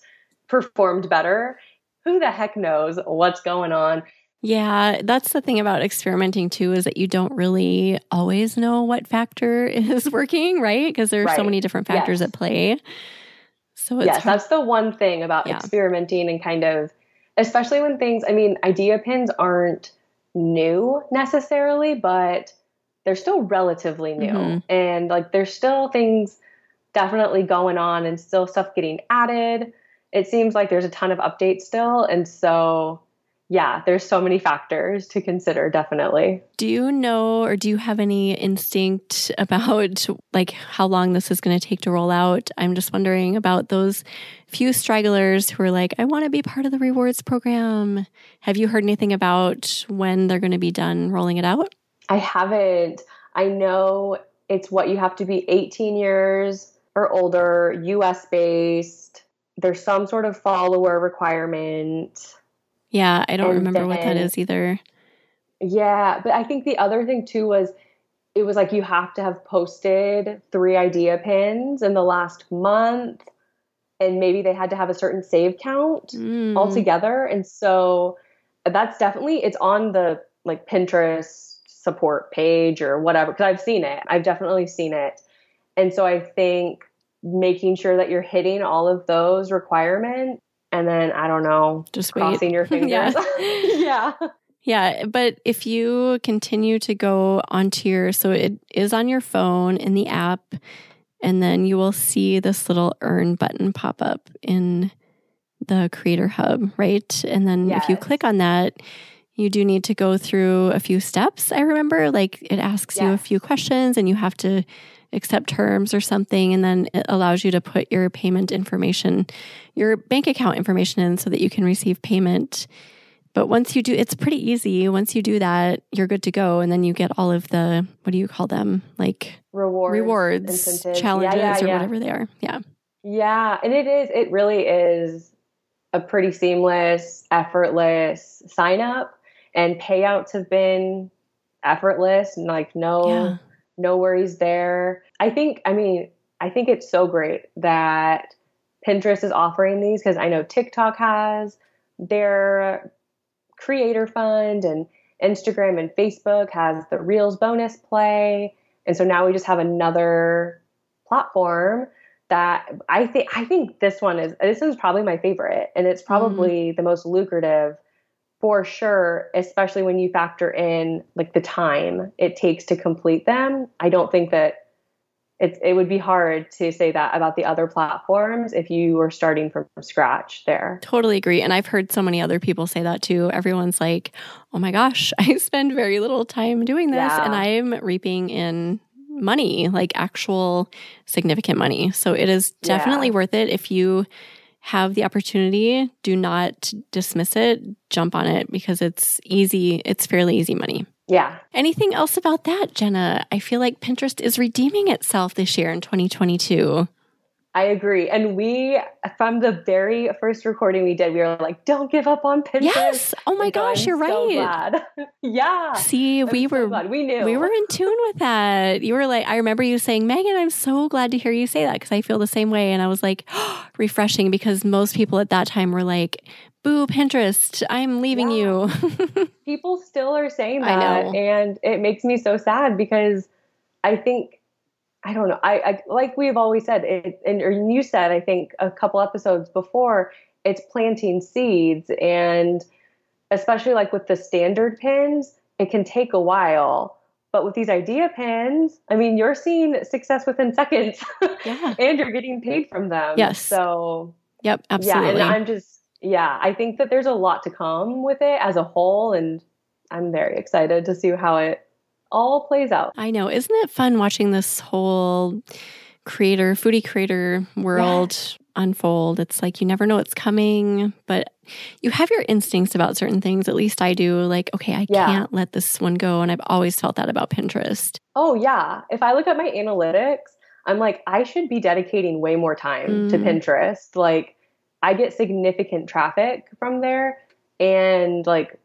performed better who the heck knows what's going on yeah, that's the thing about experimenting too is that you don't really always know what factor [LAUGHS] is working, right? Because there are right. so many different factors yes. at play. So yes, hard. that's the one thing about yeah. experimenting and kind of, especially when things. I mean, idea pins aren't new necessarily, but they're still relatively new, mm-hmm. and like there's still things definitely going on and still stuff getting added. It seems like there's a ton of updates still, and so yeah, there's so many factors to consider, definitely. Do you know or do you have any instinct about like how long this is going to take to roll out? I'm just wondering about those few stragglers who are like, I want to be part of the rewards program. Have you heard anything about when they're going to be done rolling it out? I haven't. I know it's what you have to be 18 years or older, US based. There's some sort of follower requirement yeah, I don't and remember then, what that is either. Yeah, but I think the other thing too was it was like you have to have posted three idea pins in the last month and maybe they had to have a certain save count mm. altogether and so that's definitely it's on the like Pinterest support page or whatever because I've seen it. I've definitely seen it. And so I think making sure that you're hitting all of those requirements and then I don't know, just crossing wait. your [LAUGHS] fingers. yeah. [LAUGHS] yeah. Yeah, but if you continue to go onto your, so it is on your phone in the app, and then you will see this little earn button pop up in the Creator Hub, right? And then yes. if you click on that, you do need to go through a few steps. I remember, like, it asks yes. you a few questions, and you have to accept terms or something. And then it allows you to put your payment information, your bank account information in so that you can receive payment. But once you do, it's pretty easy. Once you do that, you're good to go. And then you get all of the, what do you call them? Like rewards, rewards, challenges, yeah, yeah, or yeah. whatever they are. Yeah. Yeah. And it is, it really is a pretty seamless, effortless sign up. And payouts have been effortless and like no no worries there. I think, I mean, I think it's so great that Pinterest is offering these because I know TikTok has their creator fund and Instagram and Facebook has the Reels bonus play. And so now we just have another platform that I think I think this one is this is probably my favorite and it's probably mm-hmm. the most lucrative for sure, especially when you factor in like the time it takes to complete them, I don't think that it's it would be hard to say that about the other platforms if you were starting from scratch there. Totally agree. And I've heard so many other people say that too. Everyone's like, oh my gosh, [LAUGHS] I spend very little time doing this yeah. and I'm reaping in money, like actual significant money. So it is definitely yeah. worth it if you have the opportunity, do not dismiss it, jump on it because it's easy, it's fairly easy money. Yeah. Anything else about that, Jenna? I feel like Pinterest is redeeming itself this year in 2022. I agree. And we, from the very first recording we did, we were like, don't give up on Pinterest. Yes. Oh my gosh, you're so right. [LAUGHS] yeah. See, I'm we so were, glad. we knew. We were in tune with that. You were like, I remember you saying, Megan, I'm so glad to hear you say that because I feel the same way. And I was like, oh, [GASPS] refreshing because most people at that time were like, boo Pinterest, I'm leaving yeah. you. [LAUGHS] People still are saying that. And it makes me so sad because I think, I don't know, I, I like we've always said, it, and or you said, I think a couple episodes before, it's planting seeds. And especially like with the standard pins, it can take a while. But with these idea pins, I mean, you're seeing success within seconds. Yeah. [LAUGHS] and you're getting paid from them. Yes. So, yep, absolutely. Yeah. And I'm just, yeah, I think that there's a lot to come with it as a whole, and I'm very excited to see how it all plays out. I know. Isn't it fun watching this whole creator, foodie creator world yeah. unfold? It's like you never know what's coming, but you have your instincts about certain things. At least I do. Like, okay, I yeah. can't let this one go. And I've always felt that about Pinterest. Oh, yeah. If I look at my analytics, I'm like, I should be dedicating way more time mm. to Pinterest. Like, I get significant traffic from there. And like,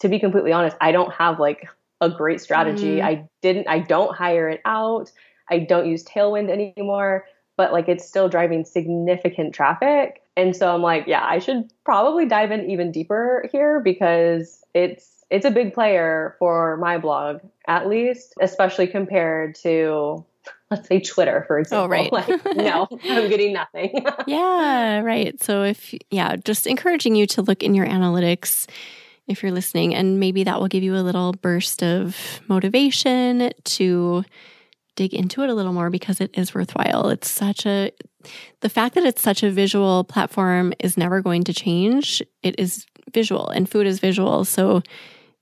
to be completely honest, I don't have like a great strategy. Mm. I didn't, I don't hire it out. I don't use Tailwind anymore, but like it's still driving significant traffic. And so I'm like, yeah, I should probably dive in even deeper here because it's it's a big player for my blog, at least, especially compared to let's say Twitter, for example. Oh, right. like, no, [LAUGHS] I'm getting nothing. [LAUGHS] yeah, right. So if, yeah, just encouraging you to look in your analytics if you're listening, and maybe that will give you a little burst of motivation to dig into it a little more because it is worthwhile. It's such a, the fact that it's such a visual platform is never going to change. It is visual and food is visual. So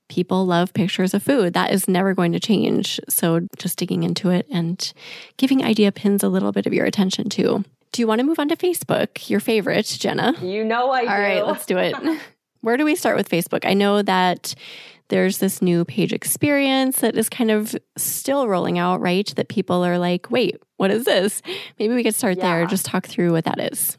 people love pictures of food. That is never going to change. So just digging into it and giving idea pins a little bit of your attention too. Do you want to move on to Facebook, your favorite, Jenna? You know I All do. All right, let's do it. [LAUGHS] Where do we start with Facebook? I know that there's this new page experience that is kind of still rolling out, right? That people are like, wait, what is this? Maybe we could start yeah. there. Just talk through what that is.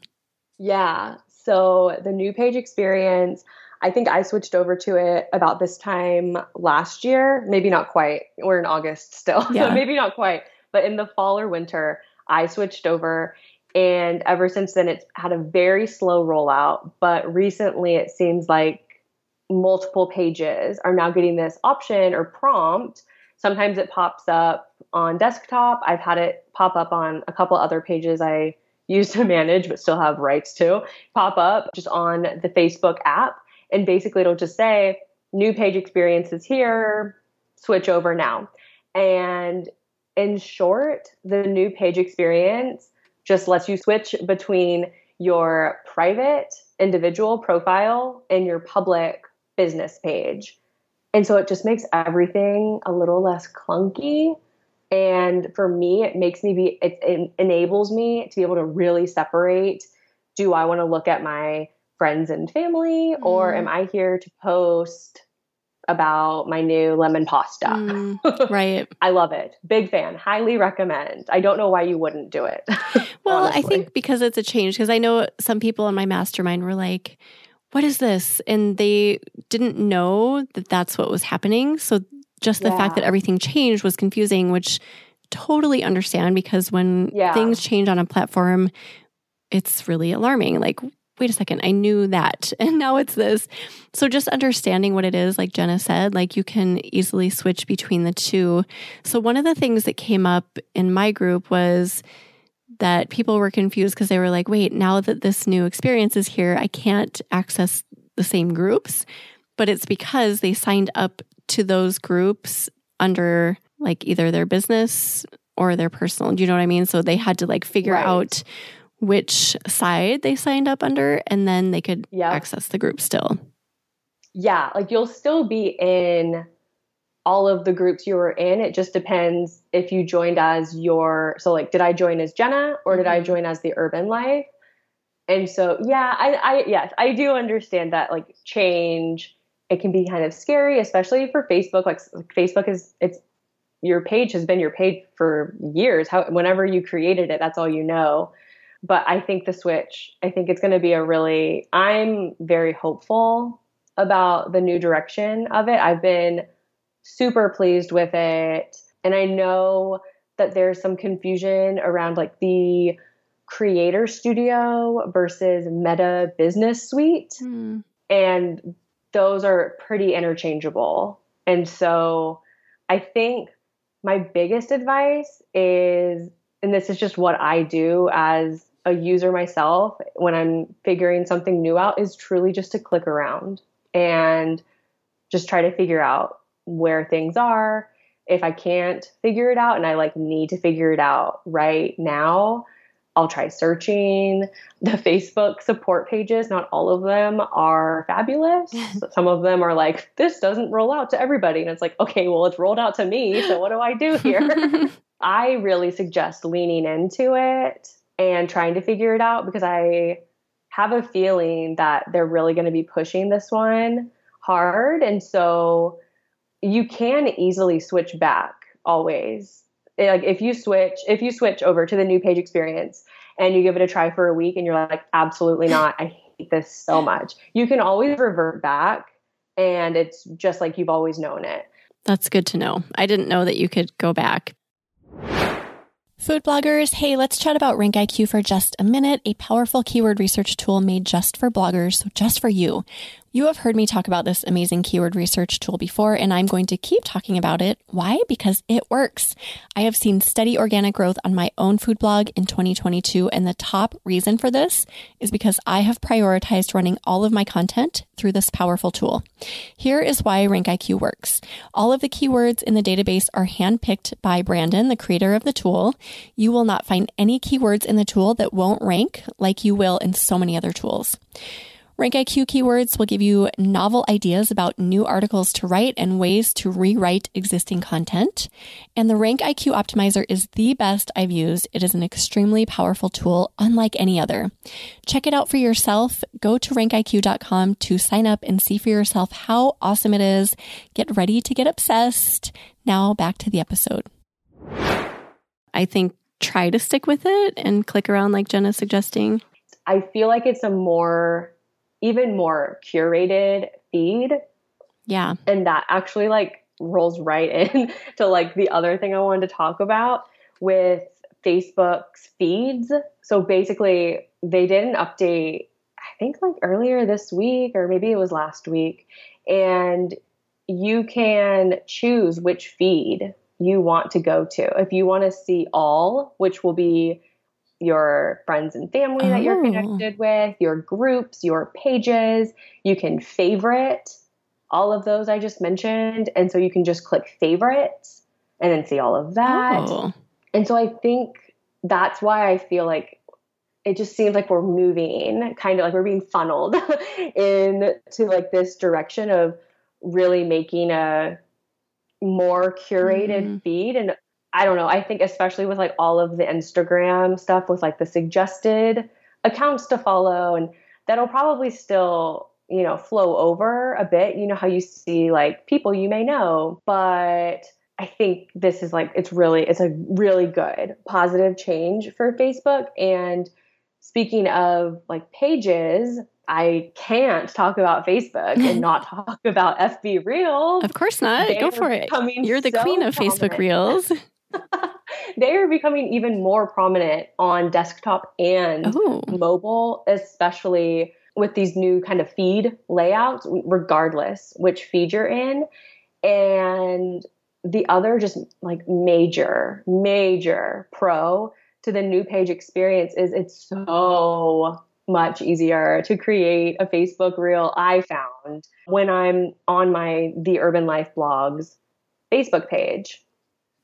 Yeah. So the new page experience, I think I switched over to it about this time last year. Maybe not quite. We're in August still. [LAUGHS] Yeah. so maybe not quite. But in the fall or winter, I switched over. And ever since then, it's had a very slow rollout. But recently, it seems like multiple pages are now getting this option or prompt. Sometimes it pops up on desktop. I've had it pop up on a couple other pages I use to [LAUGHS] manage, but still have rights to pop up just on the Facebook app. And basically, it'll just say, new page experience is here, switch over now. And in short, the new page experience just lets you switch between your private individual profile and your public business page. And so it just makes everything a little less clunky. And for me, it makes me be, it, it enables me to be able to really separate do I want to look at my friends and family, mm. or am I here to post about my new lemon pasta? Mm, [LAUGHS] right. I love it. Big fan. Highly recommend. I don't know why you wouldn't do it. [LAUGHS] well, I think because it's a change, because I know some people in my mastermind were like, what is this? And they didn't know that that's what was happening. So just the yeah. fact that everything changed was confusing, which totally understand because when yeah. things change on a platform, it's really alarming. Like, wait a second, I knew that. [LAUGHS] And now it's this. So just understanding what it is, like Jenna said, like you can easily switch between the two. So one of the things that came up in my group was that people were confused because they were like, wait, now that this new experience is here, I can't access the same groups. but it's because they signed up to those groups under like either their business or their personal. Do you know what I mean? So they had to like figure right. out which side they signed up under and then they could yep. access the group still. Yeah, like you'll still be in all of the groups you were in. It just depends if you joined as your so like did I join as Jenna or did I mm-hmm. join as the Urben Life? And so yeah, I, I yes, I do understand that like change it can be kind of scary, especially for Facebook. Like, like Facebook is it's your page has been your page for years. How whenever you created it, that's all you know. But I think the switch, I think it's going to be a really I'm very hopeful about the new direction of it. I've been super pleased with it. And I know that there's some confusion around like the creator studio versus meta business suite. Mm. And those are pretty interchangeable. And so I think my biggest advice is, and this is just what I do as a user myself when I'm figuring something new out, is truly just to click around and just try to figure out where things are. If I can't figure it out and I like need to figure it out right now, I'll try searching. [LAUGHS] The Facebook support pages, not all of them are fabulous. [LAUGHS] Some of them are like, this doesn't roll out to everybody. And it's like, okay, well, it's rolled out to me. So what do I do here? [LAUGHS] I really suggest leaning into it and trying to figure it out because I have a feeling that they're really going to be pushing this one hard. And so you can easily switch back always. Like if you switch, if you switch over to the new page experience and you give it a try for a week and you're like, absolutely not, I hate this so much, you can always revert back and it's just like you've always known it. That's good to know. I didn't know that you could go back. Food bloggers, hey, let's chat about RankIQ for just a minute, a powerful keyword research tool made just for bloggers, so just for you. You have heard me talk about this amazing keyword research tool before, and I'm going to keep talking about it. Why? Because it works. I have seen steady organic growth on my own food blog in 2022, and the top reason for this is because I have prioritized running all of my content through this powerful tool. Here is why RankIQ works. All of the keywords in the database are handpicked by Brandon, the creator of the tool. You will not find any keywords in the tool that won't rank like you will in so many other tools. RankIQ keywords will give you novel ideas about new articles to write and ways to rewrite existing content. And the RankIQ optimizer is the best I've used. It is an extremely powerful tool, unlike any other. Check it out for yourself. Go to rankiq.com to sign up and see for yourself how awesome it is. Get ready to get obsessed. Now back to the episode. I think try to stick with it and click around like Jenna's suggesting. I feel like it's a more even more curated feed. Yeah. And that actually like rolls right in [LAUGHS] to like the other thing I wanted to talk about with Facebook's feeds. So basically, they did an update, I think like earlier this week, or maybe it was last week. And you can choose which feed you want to go to. If you want to see all, which will be your friends and family oh. that you're oh. connected with, your groups, your pages. You can favorite all of those I just mentioned. And so you can just click favorites and then see all of that. Oh. And so I think that's why I feel like it just seems like we're moving kind of like we're being funneled [LAUGHS] in to like this direction of really making a more curated mm. feed and I don't know. I think especially with like all of the Instagram stuff with like the suggested accounts to follow and that'll probably still, you know, flow over a bit. You know how you see like people you may know, but I think this is like it's really it's a really good positive change for Facebook and speaking of like pages, I can't talk about Facebook and [LAUGHS] not talk about FB Reels. Of course not. They Go for it. You're the so queen of. Facebook Reels. [LAUGHS] [LAUGHS] they are becoming even more prominent on desktop and Ooh. mobile, especially with these new kind of feed layouts, regardless which feed you're in. And the other just like major, major pro to the new page experience is it's so much easier to create a Facebook reel I found when I'm on my The Urben Life blogs Facebook page.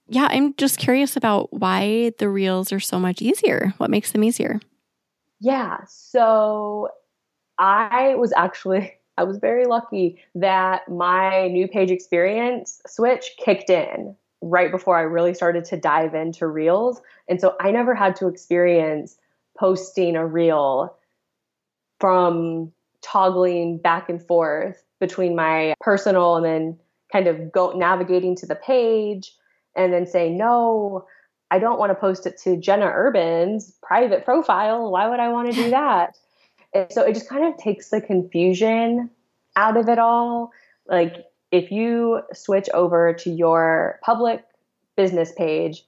Yeah, I'm just curious about why the reels are so much easier. What makes them easier? Yeah, so I was actually [LAUGHS] I was very lucky that my new page experience switch kicked in right before I really started to dive into reels. And so I never had to experience posting a reel from toggling back and forth between my personal and then kind of go navigating to the page and then say no i don't want to post it to jenna Urben's private profile. Why would i want to do [LAUGHS] that? And so it just kind of takes the confusion out of it all. Like if you switch over to your public business page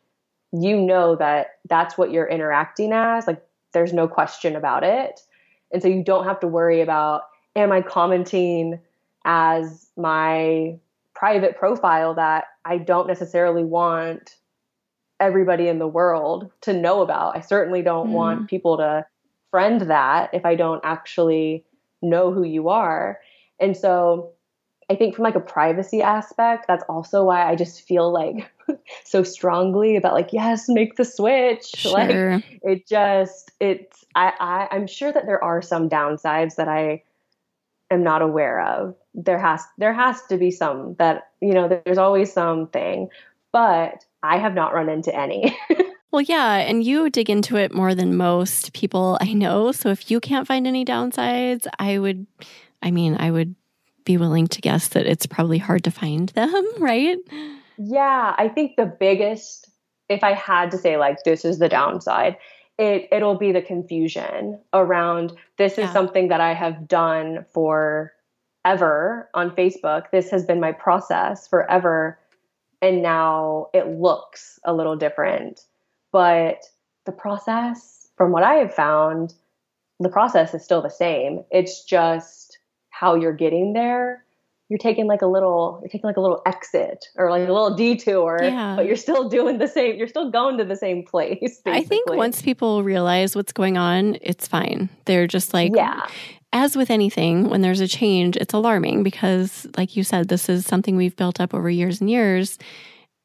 you know that that's what you're interacting as. Like there's no question about it. And so you don't have to worry about am I commenting as my private profile that I don't necessarily want everybody in the world to know about. I certainly don't mm. want people to friend that if I don't actually know who you are. And so I think from like a privacy aspect, that's also why I just feel like [LAUGHS] so strongly about like, yes, make the switch. [LAUGHS] Sure. Like it just it's I, I I'm sure that there are some downsides that I am not aware of. There has there has to be some that, you know, there's always something, but I have not run into any. [LAUGHS] Well, yeah, and you dig into it more than most people I know. So if you can't find any downsides, I would, I mean, I would be willing to guess that it's probably hard to find them, [LAUGHS] right? Yeah, I think the biggest, if I had to say, like, this is the downside, it, it'll be the confusion around this is yeah. something that I have done for ever on Facebook. This has been my process forever. And now it looks a little different. But the process, from what I have found, the process is still the same. It's just how you're getting there you're taking like a little you're taking like a little exit or like a little detour yeah. but you're still doing the same you're still going to the same place basically. i think once people realize what's going on it's fine they're just like yeah as with anything when there's a change it's alarming because like you said this is something we've built up over years and years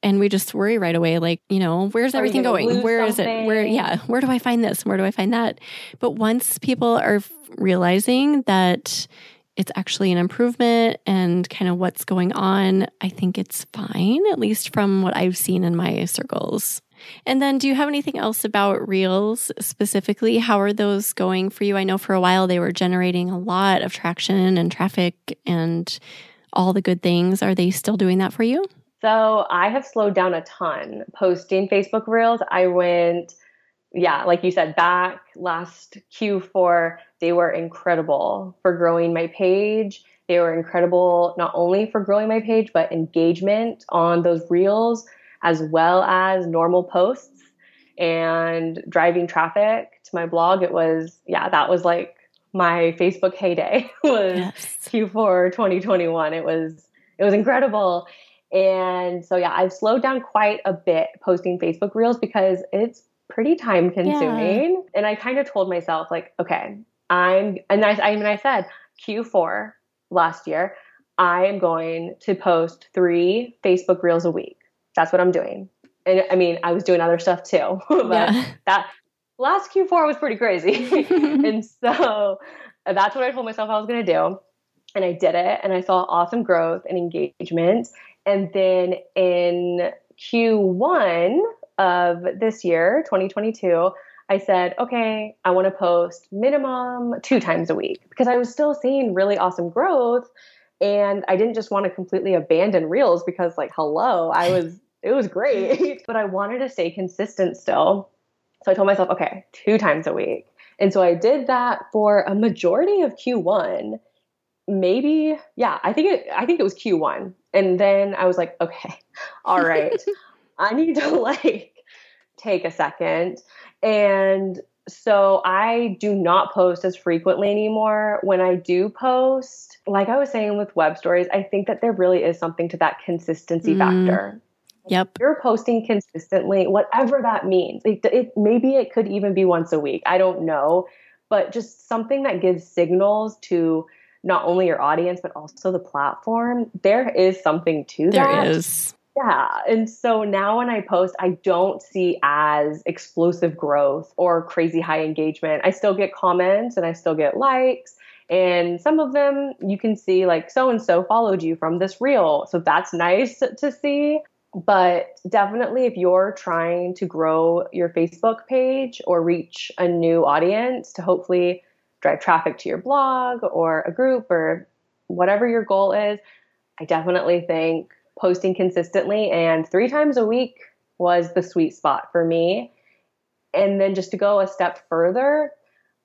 and we just worry right away like you know where's everything going Where something? is it where yeah where do i find this where do i find that but once people are realizing that it's actually an improvement and kind of what's going on, I think it's fine, at least from what I've seen in my circles. And then, do you have anything else about Reels specifically? How are those going for you? I know for a while they were generating a lot of traction and traffic and all the good things. Are they still doing that for you? So, I have slowed down a ton posting Facebook Reels. I went yeah, like you said, back last Q4, they were incredible for growing my page. They were incredible not only for growing my page, but engagement on those reels, as well as normal posts and driving traffic to my blog. It was, yeah, that was like my Facebook heyday [LAUGHS] was yes. Q4 2021. It was, it was incredible. And so, yeah, I've slowed down quite a bit posting Facebook reels because it's pretty time consuming. Yeah. And I kind of told myself, like, okay, I'm, and I, I mean, I said Q4 last year, I am going to post three Facebook reels a week. That's what I'm doing. And I mean, I was doing other stuff too, [LAUGHS] but yeah. that last Q4 was pretty crazy. [LAUGHS] and so that's what I told myself I was going to do. And I did it. And I saw awesome growth and engagement. And then in Q1 of this year, 2022, I said, okay, I want to post minimum two times a week because I was still seeing really awesome growth. And I didn't just want to completely abandon reels because, like, hello, I was, it was great, [LAUGHS] [LAUGHS] but I wanted to stay consistent still. So I told myself, okay, two times a week. And so I did that for a majority of Q1. Maybe, yeah, I think it, I think it was Q1. And then I was like, okay, [LAUGHS] all right. I need to like take a second. And so I do not post as frequently anymore. When I do post, like I was saying with web stories, I think that there really is something to that consistency mm. factor. Yep. If you're posting consistently, whatever that means. It, it, maybe it could even be once a week. I don't know. but just something that gives signals to not only your audience but also the platform. There is something to there that. There is. Yeah. And so now when I post, I don't see as explosive growth or crazy high engagement. I still get comments and I still get likes. And some of them you can see, like, so and so followed you from this reel. So that's nice to see. But definitely, if you're trying to grow your Facebook page or reach a new audience to hopefully drive traffic to your blog or a group or whatever your goal is, I definitely think posting consistently and three times a week was the sweet spot for me. And then just to go a step further,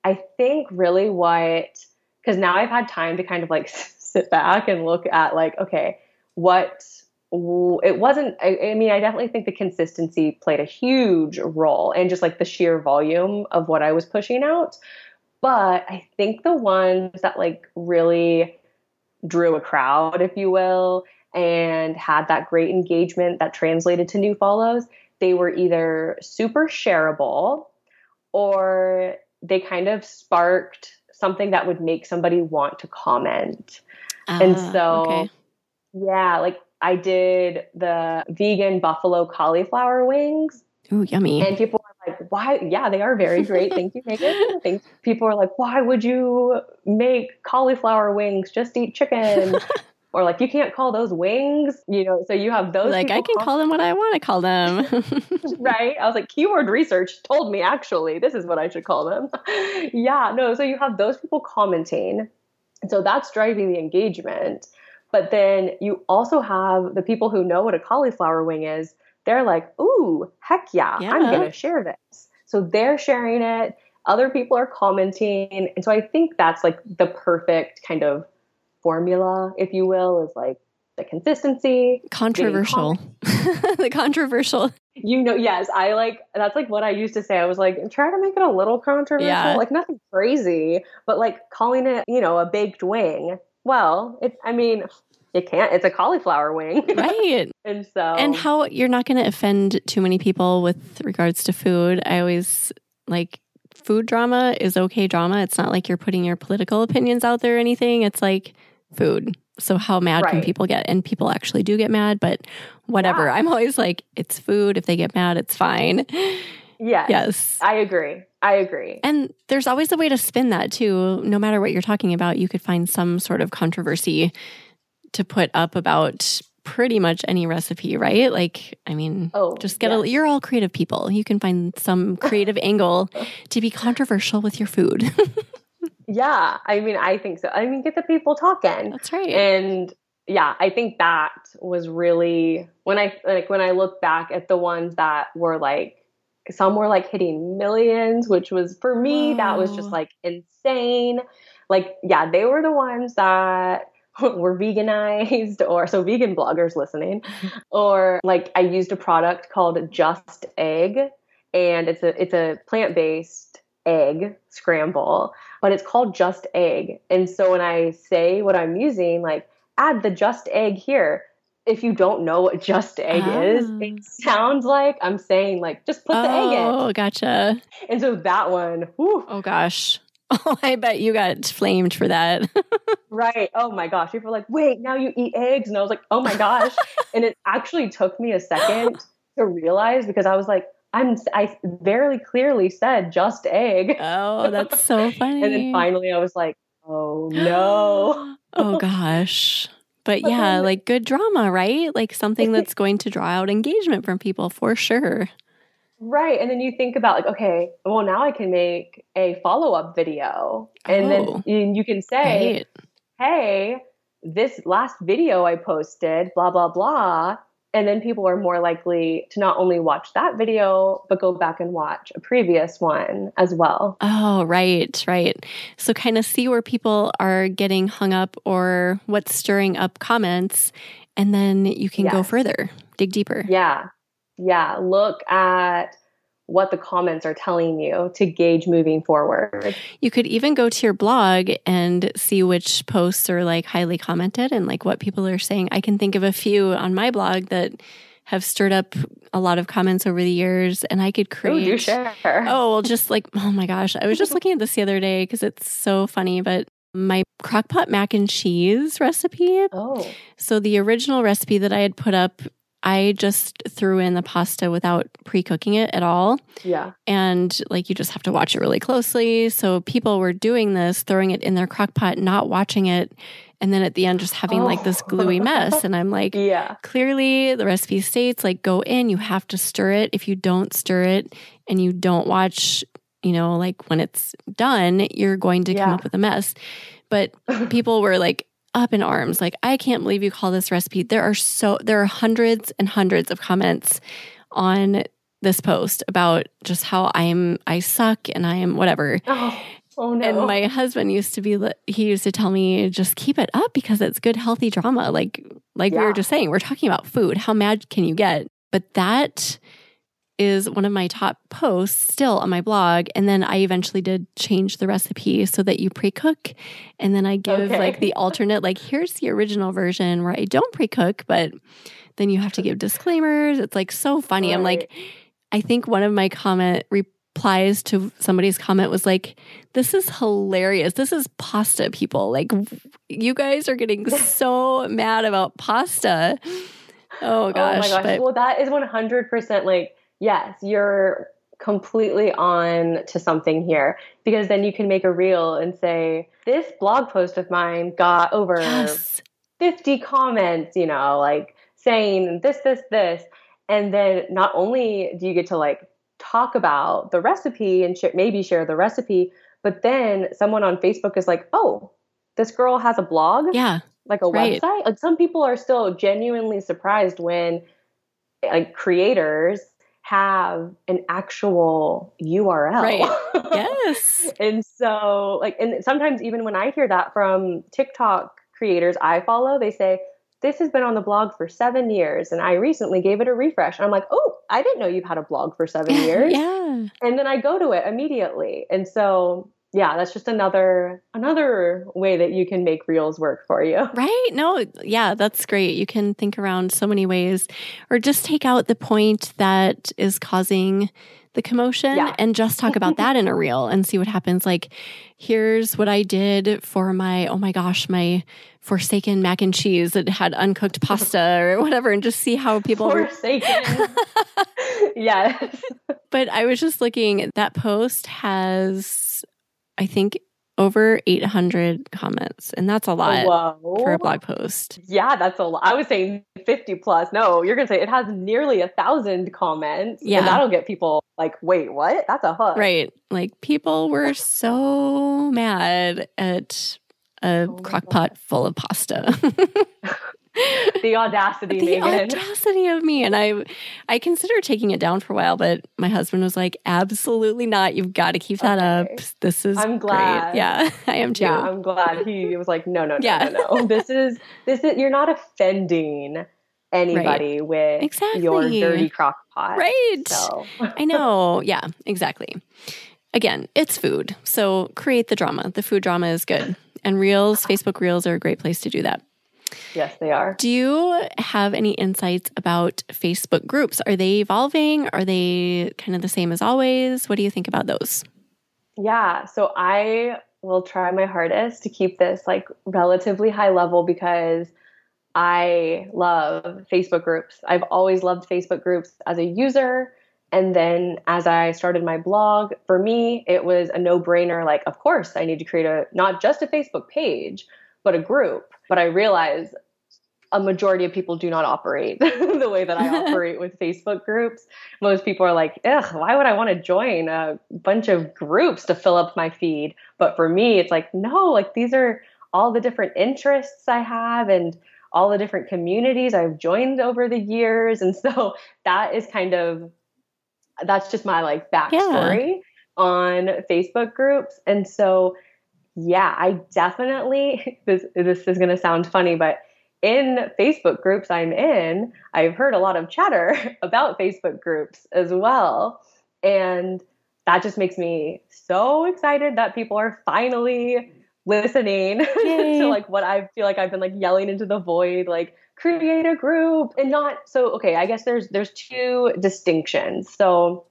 I think really what, because now I've had time to kind of like [LAUGHS] sit back and look at like, okay, what it wasn't I, I, mean i definitely think the consistency played a huge role and just like the sheer volume of what i was pushing out but i think the ones that like really drew a crowd if you will and had that great engagement that translated to new follows, they were either super shareable or they kind of sparked something that would make somebody want to comment. Uh, and ah, so, okay. yeah, like I did the vegan buffalo cauliflower wings. Ooh, yummy. And people were like, why? Yeah, they are very great. Thank you, Megan. [LAUGHS] People are like, why would you make cauliflower wings? Just eat chicken [LAUGHS] or like you can't call those wings you know so you have those like i can call, call them what i want to call them. [LAUGHS] [LAUGHS] Right? I was like keyword research told me actually this is what i should call them. [LAUGHS] Yeah no so you have those people commenting. So that's driving the engagement. But then you also have the people who know what a cauliflower wing is. They're like ooh heck yeah, yeah. i'm gonna share this. So they're sharing it. Other people are commenting. And so i think that's like the perfect kind of formula, if you will, is like the consistency. Controversial. [LAUGHS] the controversial. You know, yes, I like that's like what I used to say. I was like, try to make it a little controversial, yeah. like nothing crazy, but like calling it, you know, a baked wing. Well, it, I mean, it can't. It's a cauliflower wing, [LAUGHS] right? and so, and how you're not going to offend too many people with regards to food. I always like food drama is okay drama. It's not like you're putting your political opinions out there or anything. It's like food. So how mad right. can people get? And people actually do get mad, but whatever. Yeah. I'm always like, it's food. If they get mad, it's fine. Yes. Yes. I agree. I agree. And there's always a way to spin that too. No matter what you're talking about, you could find some sort of controversy to put up about pretty much any recipe, right? Like, I mean, oh, just get yes. a, you're all creative people. You can find some creative [LAUGHS] angle to be controversial with your food. [LAUGHS] Yeah, I mean, I think so. I mean, get the people talking. That's right. And yeah, I think that was really when I like when I look back at the ones that were like some were like hitting millions, which was for me Whoa. that was just like insane. Like, yeah, they were the ones that [LAUGHS] were veganized or so vegan bloggers listening [LAUGHS] or like I used a product called Just Egg and it's a it's a plant-based egg scramble, but it's called just egg. And so when I say what I'm using, like add the just egg here, if you don't know what just egg oh. is, it ah. sounds like I'm saying like just put the egg in. Oh, gotcha. And so that one, whew. oh gosh. [LAUGHS] Oh, I bet you got flamed for that. [LAUGHS] right. Oh my gosh. People are like, wait, now you eat eggs. And I was like, oh my gosh. [LAUGHS] and it actually took me a second to realize because I was like, I'm I very clearly said just egg. Oh, that's so funny. [LAUGHS] and then finally I was like, oh [GASPS] no. oh gosh. But [LAUGHS] yeah, like good drama, right? Like something [LAUGHS] that's going to draw out engagement from people for sure. Right. And then you think about like, okay, well now I can make a follow-up video. And oh, then you can say, right. hey, this last video I posted, blah, blah, blah and then people are more likely to not only watch that video, but go back and watch a previous one as well. Oh, right, right. So, kind of see where people are getting hung up or what's stirring up comments, and then you can yes. go further, dig deeper. Yeah. Yeah. Look at what the comments are telling you to gauge moving forward. You could even go to your blog and see which posts are like highly commented and like what people are saying. I can think of a few on my blog that have stirred up a lot of comments over the years, and I could create. Ooh, do share. Oh, well, just like, [LAUGHS] oh my gosh. I was just looking at this the other day because it's so funny, but my crockpot mac and cheese recipe. Oh. So the original recipe that I had put up, I just threw in the pasta without pre cooking it at all. Yeah. And like you just have to watch it really closely. So people were doing this, throwing it in their crock pot, not watching it. And then at the end, just having oh. like this oh. gluey mess. And I'm like, [LAUGHS] yeah, clearly the recipe states like go in, you have to stir it. If you don't stir it and you don't watch, you know, like when it's done, you're going to yeah. come up with a mess. But [LAUGHS] people were like, up in arms. Like i can't believe you call this recipe. There are so there are hundreds and hundreds of comments on this post about just how i'm i suck and i am whatever. Oh, oh no. And my husband used to be he used to tell me just keep it up because it's good healthy drama. Like like yeah. we were just saying we're talking about food. How mad can you get? But that is one of my top posts still on my blog. And then I eventually did change the recipe so that you pre cook. And then I give okay. like the alternate, like, here's the original version where I don't pre cook, but then you have to give disclaimers. It's like so funny. Right. I'm like, I think one of my comment replies to somebody's comment was like, this is hilarious. This is pasta, people. Like, you guys are getting [LAUGHS] so mad about pasta. Oh gosh. Oh my gosh. But, well, that is 100% like, yes, you're completely on to something here because then you can make a reel and say, this blog post of mine got over yes. 50 comments, you know, like saying this, this, this. And then not only do you get to like talk about the recipe and sh- maybe share the recipe, but then someone on Facebook is like, oh, this girl has a blog. Yeah. Like a right. website. Like some people are still genuinely surprised when like creators have an actual URL. Right. [LAUGHS] Yes. and so like and sometimes even when I hear that from TikTok creators I follow, they say this has been on the blog for 7 years and I recently gave it a refresh. And I'm like, "Oh, I didn't know you've had a blog for 7 [LAUGHS] years." yeah. And then I go to it immediately. And so yeah, that's just another another way that you can make reels work for you. [LAUGHS] Right? No, yeah, that's great. You can think around so many ways or just take out the point that is causing the commotion yeah. and just talk about that in a [LAUGHS] reel and see what happens. Like, here's what I did for my, oh my gosh, my forsaken mac and cheese that had uncooked pasta [LAUGHS] or whatever, and just see how people forsaken. yes. But I was just looking, that post has I think over 800 comments and that's a lot Whoa. for a blog post. Yeah that's a lot i was saying 50 plus. No you're gonna say it has nearly a thousand comments yeah. that'll get people like wait what? That's a hook. Right. Like people were so mad at a oh crock pot full of pasta [LAUGHS] [LAUGHS] the audacity, the Megan. audacity of me. And I, I considered taking it down for a while, but my husband was like, "Absolutely not! You've got to keep that okay. up. This is I'm glad. Great. Yeah, [LAUGHS] I am too. Yeah, I'm glad. He was like, "No, no, no, yeah. no, no. This is this is you're not offending." anybody right. with exactly. your dirty crock pot. Right. So. I know. [LAUGHS] Yeah, exactly. Again, it's food. So create the drama. The food drama is good. And Reels, Facebook Reels are a great place to do that. Yes, they are. Do you have any insights about Facebook groups? Are they evolving? Are they kind of the same as always? What do you think about those? Yeah, so I will try my hardest to keep this like relatively high level because I love Facebook groups. I've always loved Facebook groups as a user. And then as I started my blog, for me, it was a no brainer like, of course, I need to create a not just a Facebook page, but a group. But I realize a majority of people do not operate [LAUGHS] the way that I [LAUGHS] operate with Facebook groups. Most people are like, ugh, why would I want to join a bunch of groups to fill up my feed? But for me, it's like, no, like these are all the different interests I have and all the different communities I've joined over the years. And [LAUGHS] so that is kind of, that's just my like backstory yeah. on Facebook groups. And so yeah, I definitely [LAUGHS] this this is going to sound funny, but in Facebook groups I'm in, I've heard a lot of chatter [LAUGHS] about Facebook groups as well. And that just makes me so excited that people are finally listening [LAUGHS] to like what I feel like I've been like yelling into the void like create a group and not so okay i guess there's there's two distinctions so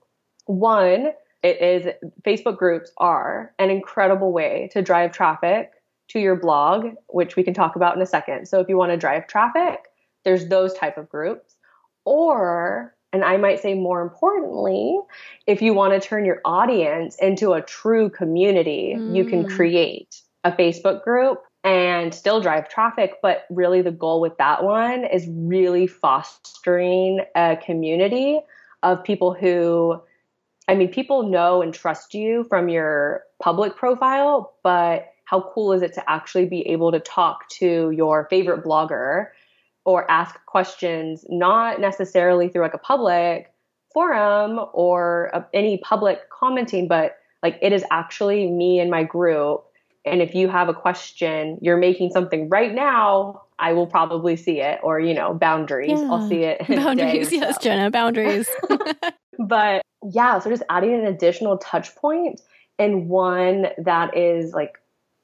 one it is facebook groups are an incredible way to drive traffic to your blog which we can talk about in a second so if you want to drive traffic there's those type of groups or and i might say more importantly if you want to turn your audience into a true community mm. you can mm. create a facebook group and still drive traffic. But really, the goal with that one is really fostering a community of people who, I mean, people know and trust you from your public profile, but how cool is it to actually be able to talk to your favorite blogger or ask questions, not necessarily through like a public forum or a, any public commenting, but like it is actually me and my group and if you have a question, you're making something right now, I will probably see it or, you know, boundaries. Yeah. I'll see it. Boundaries. Yes. Jenna, boundaries. [LAUGHS] [LAUGHS] but yeah, so just adding an additional touch point and one that is like,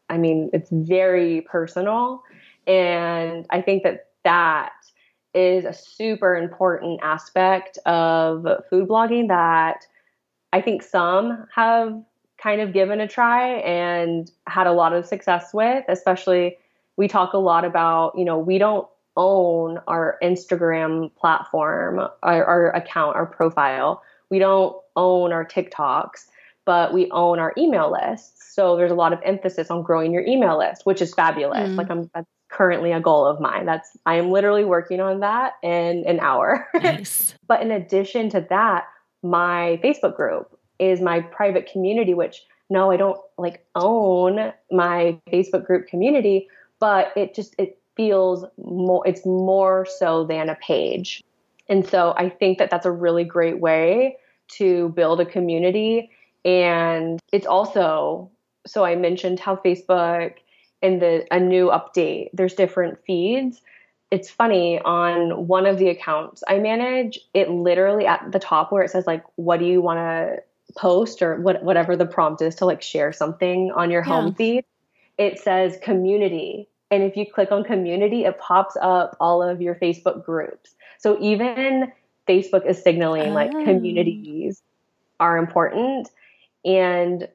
I mean, it's very personal. And I think that that is a super important aspect of food blogging that I think some have kind of given a try and had a lot of success with, especially we talk a lot about, you know, we don't own our Instagram platform, our, our account, our profile. We don't own our TikToks, but we own our email lists. So there's a lot of emphasis on growing your email list, which is fabulous. Mm. Like I'm that's currently a goal of mine. That's I am literally working on that in an hour. [LAUGHS] Nice. but in addition to that, my Facebook group is my private community, which no, I don't like own my Facebook group community, but it just it feels more it's more so than a page. And so I think that that's a really great way to build a community and it's also so I mentioned how Facebook in the a new update there's different feeds it's funny on one of the accounts I manage, it literally at the top where it says like, what do you want to post or what, whatever the prompt is to like share something on your yeah. home feed, it says community. And if you click on community, it pops up all of your Facebook groups. So even Facebook is signaling oh. like ah. communities are important. And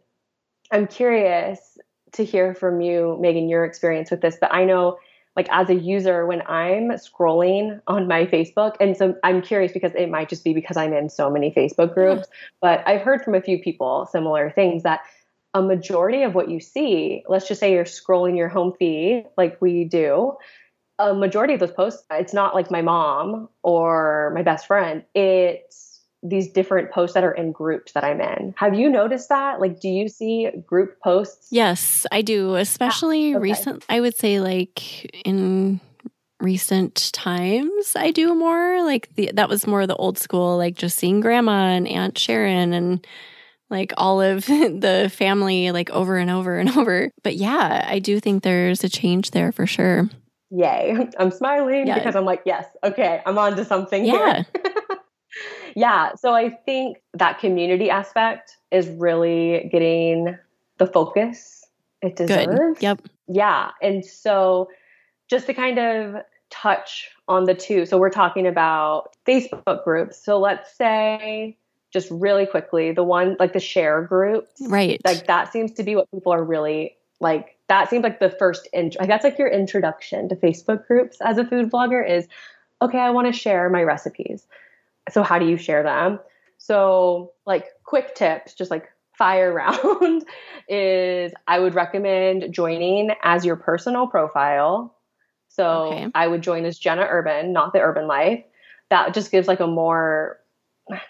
I'm curious to hear from you, Megan, your experience with this. But I know like as a user when I'm scrolling on my Facebook, and so I'm curious because it might just be because I'm in so many Facebook groups, but I've heard from a few people similar things that a majority of what you see, let's just say you're scrolling your home feed like we do, a majority of those posts, it's not like my mom or my best friend. It's these different posts that are in groups that I'm in. Have you noticed that? Like, do you see group posts? Yes, I do. Especially ah, okay. recent, I would say, like in recent times, I do more. Like, the, that was more the old school, like just seeing grandma and Aunt Sharon and like all of [LAUGHS] the family, like over and over and over. But yeah, I do think there's a change there for sure. Yay. [LAUGHS] I'm smiling yeah. because I'm like, yes, okay, I'm on to something yeah. here. [LAUGHS] yeah. So I think that community aspect is really getting the focus it deserves. Good. Yep. Yeah. And so just to kind of touch on the two. So we're talking about Facebook groups. So let's say just really quickly, the one like the share groups. Right. Like that seems to be what people are really like that seems like the first intro like that's like your introduction to Facebook groups as a food blogger is okay, I want to share my recipes so how do you share them? So like quick tips, just like fire [LAUGHS] round is I would recommend joining as your personal profile. So okay. I would join as Jenna Urben, not the Urben Life. That just gives like a more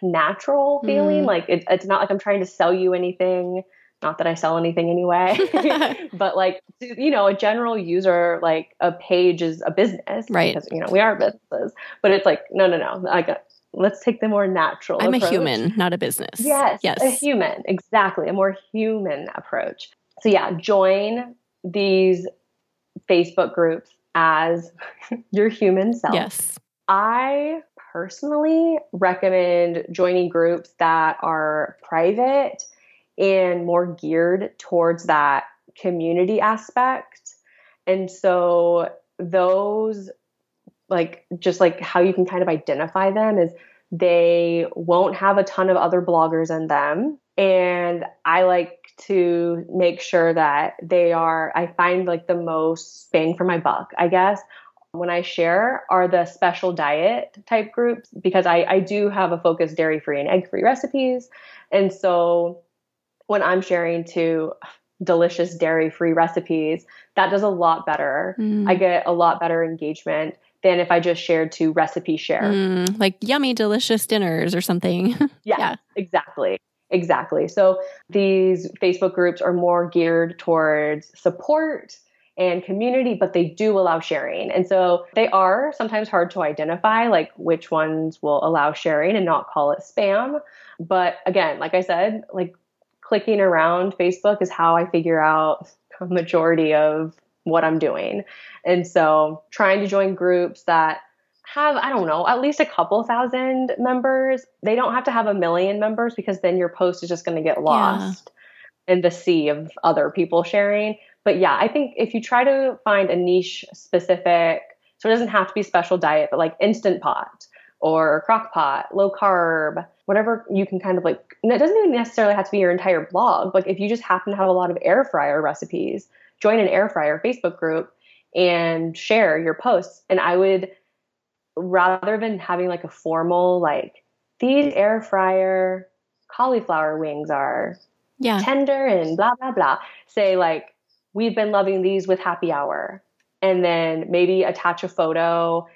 natural feeling. Mm. Like it, it's not like I'm trying to sell you anything. Not that I sell anything anyway, [LAUGHS] [LAUGHS] but like you know, a general user like a page is a business, right? Because you know we are businesses, but it's like no, no, no. Like let's take the more natural I'm approach. a human, not a business. Yes, yes. A human. Exactly. A more human approach. So yeah, join these Facebook groups as [LAUGHS] your human self. Yes. I personally recommend joining groups that are private and more geared towards that community aspect. And so those like just like how you can kind of identify them is they won't have a ton of other bloggers in them. And I like to make sure that they are, I find like the most bang for my buck, I guess. When I share are the special diet type groups because I, I do have a focus dairy free and egg free recipes. And so when I'm sharing to delicious dairy free recipes, that does a lot better. Mm. I get a lot better engagement than if I just shared to recipe share. Mm, like yummy, delicious dinners or something. [LAUGHS] yeah, yeah, exactly. Exactly. So these Facebook groups are more geared towards support and community, but they do allow sharing. And so they are sometimes hard to identify, like which ones will allow sharing and not call it spam. But again, like I said, like clicking around Facebook is how I figure out a majority of what I'm doing. And so trying to join groups that have, I don't know, at least a couple thousand members. They don't have to have a million members because then your post is just going to get lost yeah. in the sea of other people sharing. But yeah, I think if you try to find a niche specific, so it doesn't have to be special diet, but like instant pot or crock pot, low carb, whatever you can kind of like, it doesn't even necessarily have to be your entire blog. Like if you just happen to have a lot of air fryer recipes, join an air fryer Facebook group and share your posts. And I would rather than having like a formal like these air fryer cauliflower wings are yeah. tender and blah blah blah. Say like we've been loving these with happy hour. And then maybe attach a photo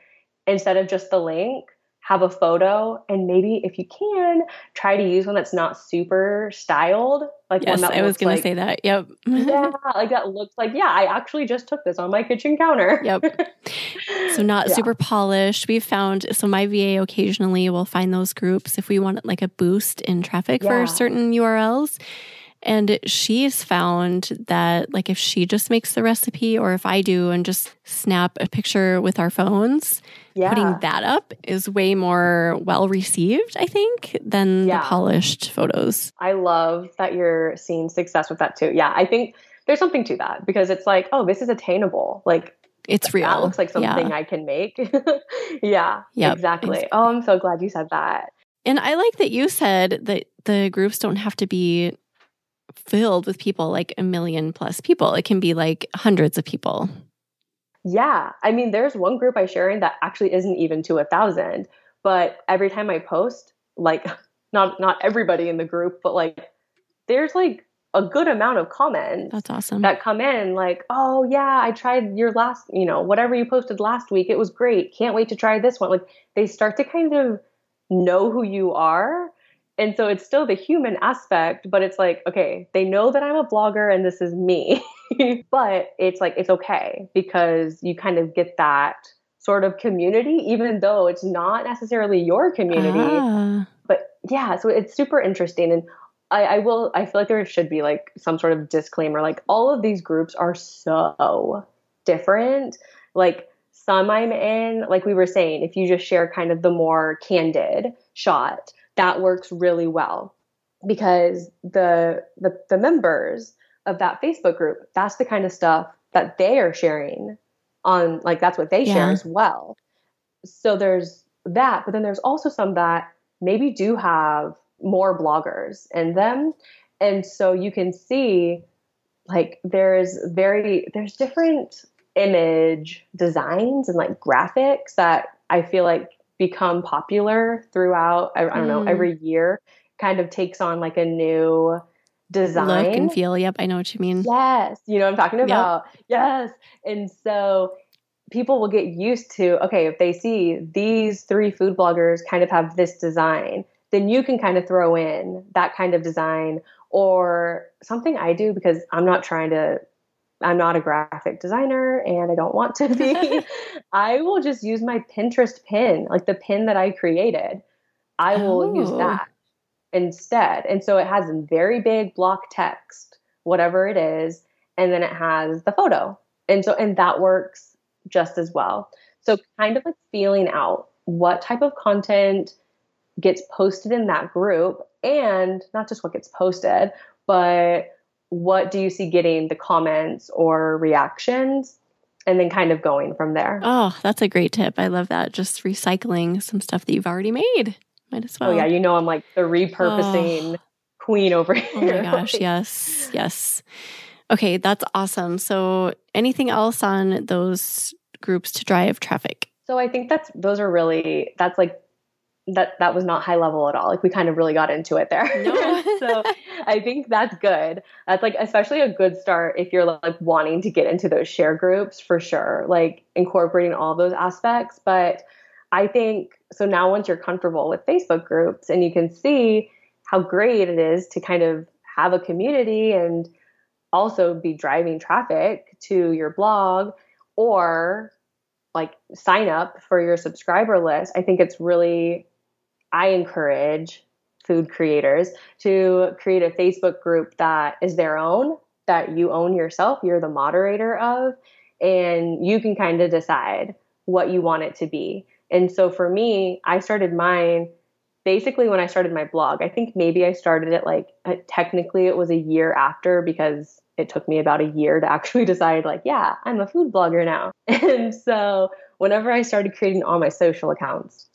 instead of just the link have a photo and maybe if you can try to use one that's not super styled like yes, one that I was going to say that. Yep. yeah, [LAUGHS] like that looks like yeah, I actually just took this on my kitchen counter. yep. So not [LAUGHS] yeah. super polished. We've found so my VA occasionally will find those groups if we want like a boost in traffic yeah. for certain URLs. And she's found that, like, if she just makes the recipe, or if I do and just snap a picture with our phones, yeah. putting that up is way more well received, I think, than yeah. the polished photos. I love that you're seeing success with that too. Yeah, I think there's something to that because it's like, oh, this is attainable. Like, it's real. That looks like something yeah. I can make. [LAUGHS] yeah, yep, exactly. exactly. Oh, I'm so glad you said that. And I like that you said that the groups don't have to be filled with people like a million plus people. It can be like hundreds of people. Yeah. I mean, there's one group I share in that actually isn't even to a thousand, but every time I post, like [LAUGHS] not not everybody in the group, but like there's like a good amount of comments. That's awesome. That come in like, "Oh yeah, I tried your last, you know, whatever you posted last week. It was great. Can't wait to try this one." Like they start to kind of know who you are and so it's still the human aspect, but it's like, okay, they know that I'm a blogger and this is me. [LAUGHS] but it's like, it's okay because you kind of get that sort of community, even though it's not necessarily your community. Ah. But yeah, so it's super interesting. And I, I will, I feel like there should be like some sort of disclaimer like, all of these groups are so different. Like, some I'm in, like we were saying, if you just share kind of the more candid shot, that works really well because the, the the members of that Facebook group, that's the kind of stuff that they are sharing on like that's what they yeah. share as well. So there's that, but then there's also some that maybe do have more bloggers in them. And so you can see like there's very there's different image designs and like graphics that I feel like become popular throughout I, I don't know mm. every year kind of takes on like a new design look and feel yep i know what you mean yes you know i'm talking about yep. yes and so people will get used to okay if they see these three food bloggers kind of have this design then you can kind of throw in that kind of design or something i do because i'm not trying to I'm not a graphic designer and I don't want to be. [LAUGHS] I will just use my Pinterest pin, like the pin that I created. I will oh. use that instead. And so it has a very big block text, whatever it is, and then it has the photo. And so and that works just as well. So kind of like feeling out what type of content gets posted in that group and not just what gets posted, but what do you see getting the comments or reactions? and then kind of going from there. Oh, that's a great tip. I love that. Just recycling some stuff that you've already made. Might as well. Oh yeah, you know I'm like the repurposing oh. queen over here. Oh my [LAUGHS] gosh, yes. Yes. Okay, that's awesome. So anything else on those groups to drive traffic? So I think that's those are really that's like that that was not high level at all. Like we kind of really got into it there. No. [LAUGHS] so I think that's good. That's like especially a good start if you're like wanting to get into those share groups for sure. Like incorporating all those aspects. But I think so now once you're comfortable with Facebook groups and you can see how great it is to kind of have a community and also be driving traffic to your blog or like sign up for your subscriber list. I think it's really I encourage food creators to create a Facebook group that is their own, that you own yourself, you're the moderator of, and you can kind of decide what you want it to be. And so for me, I started mine basically when I started my blog. I think maybe I started it like uh, technically it was a year after because it took me about a year to [LAUGHS] actually decide like, yeah, I'm a food blogger now. [LAUGHS] And so whenever I started creating all my social accounts,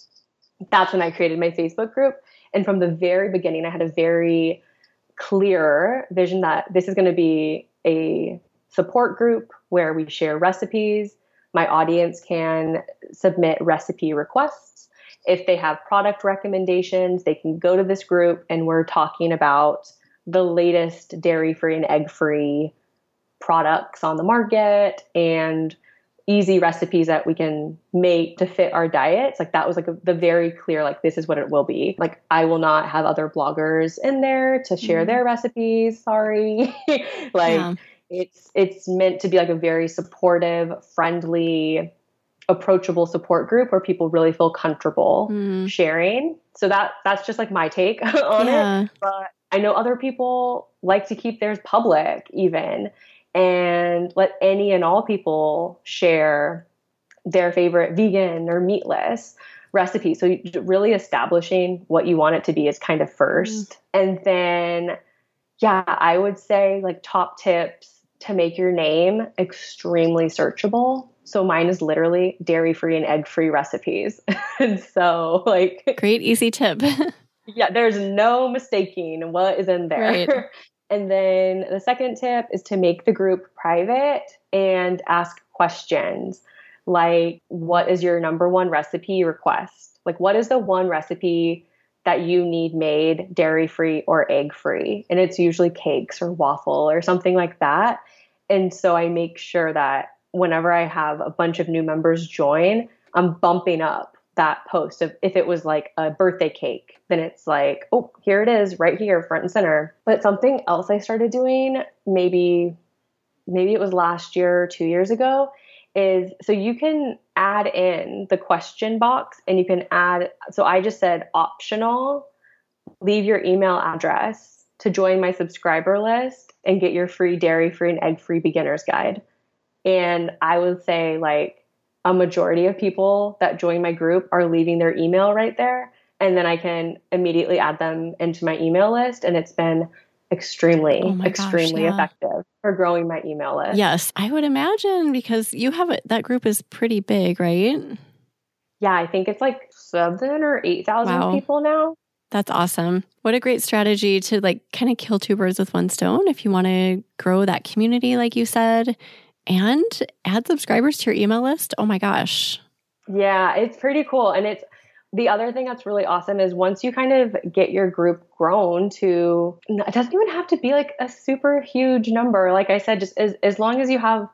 that's when I created my Facebook group. And from the very beginning, I had a very clear vision that this is going to be a support group where we share recipes. My audience can submit recipe requests. If they have product recommendations, they can go to this group and we're talking about the latest dairy free and egg free products on the market and easy recipes that we can make to fit our diets like that was like a, the very clear like this is what it will be like i will not have other bloggers in there to share mm-hmm. their recipes sorry [LAUGHS] like yeah. it's it's meant to be like a very supportive friendly approachable support group where people really feel comfortable mm. sharing so that that's just like my take [LAUGHS] on yeah. it but i know other people like to keep theirs public even and let any and all people share their favorite vegan or meatless recipe. So really establishing what you want it to be is kind of first. Mm. And then yeah, I would say like top tips to make your name extremely searchable. So mine is literally dairy free and egg free recipes. [LAUGHS] and so like great easy tip. [LAUGHS] yeah, there's no mistaking what is in there. Right. [LAUGHS] And then the second tip is to make the group private and ask questions like, what is your number one recipe request? Like, what is the one recipe that you need made dairy free or egg free? And it's usually cakes or waffle or something like that. And so I make sure that whenever I have a bunch of new members join, I'm bumping up that post of if it was like a birthday cake, then it's like, oh, here it is right here, front and center. But something else I started doing, maybe maybe it was last year or two years ago, is so you can add in the question box and you can add so I just said optional, leave your email address to join my subscriber list and get your free dairy free and egg free beginners guide. And I would say like a majority of people that join my group are leaving their email right there. And then I can immediately add them into my email list. And it's been extremely, oh extremely gosh, yeah. effective for growing my email list. Yes, I would imagine because you have it, that group is pretty big, right? Yeah, I think it's like seven or 8,000 wow. people now. That's awesome. What a great strategy to like kind of kill two birds with one stone if you want to grow that community, like you said, and add subscribers to your email list. Oh my gosh. Yeah, it's pretty cool. And it's the other thing that's really awesome is once you kind of get your group grown to, it doesn't even have to be like a super huge number. Like I said, just as, as long as you have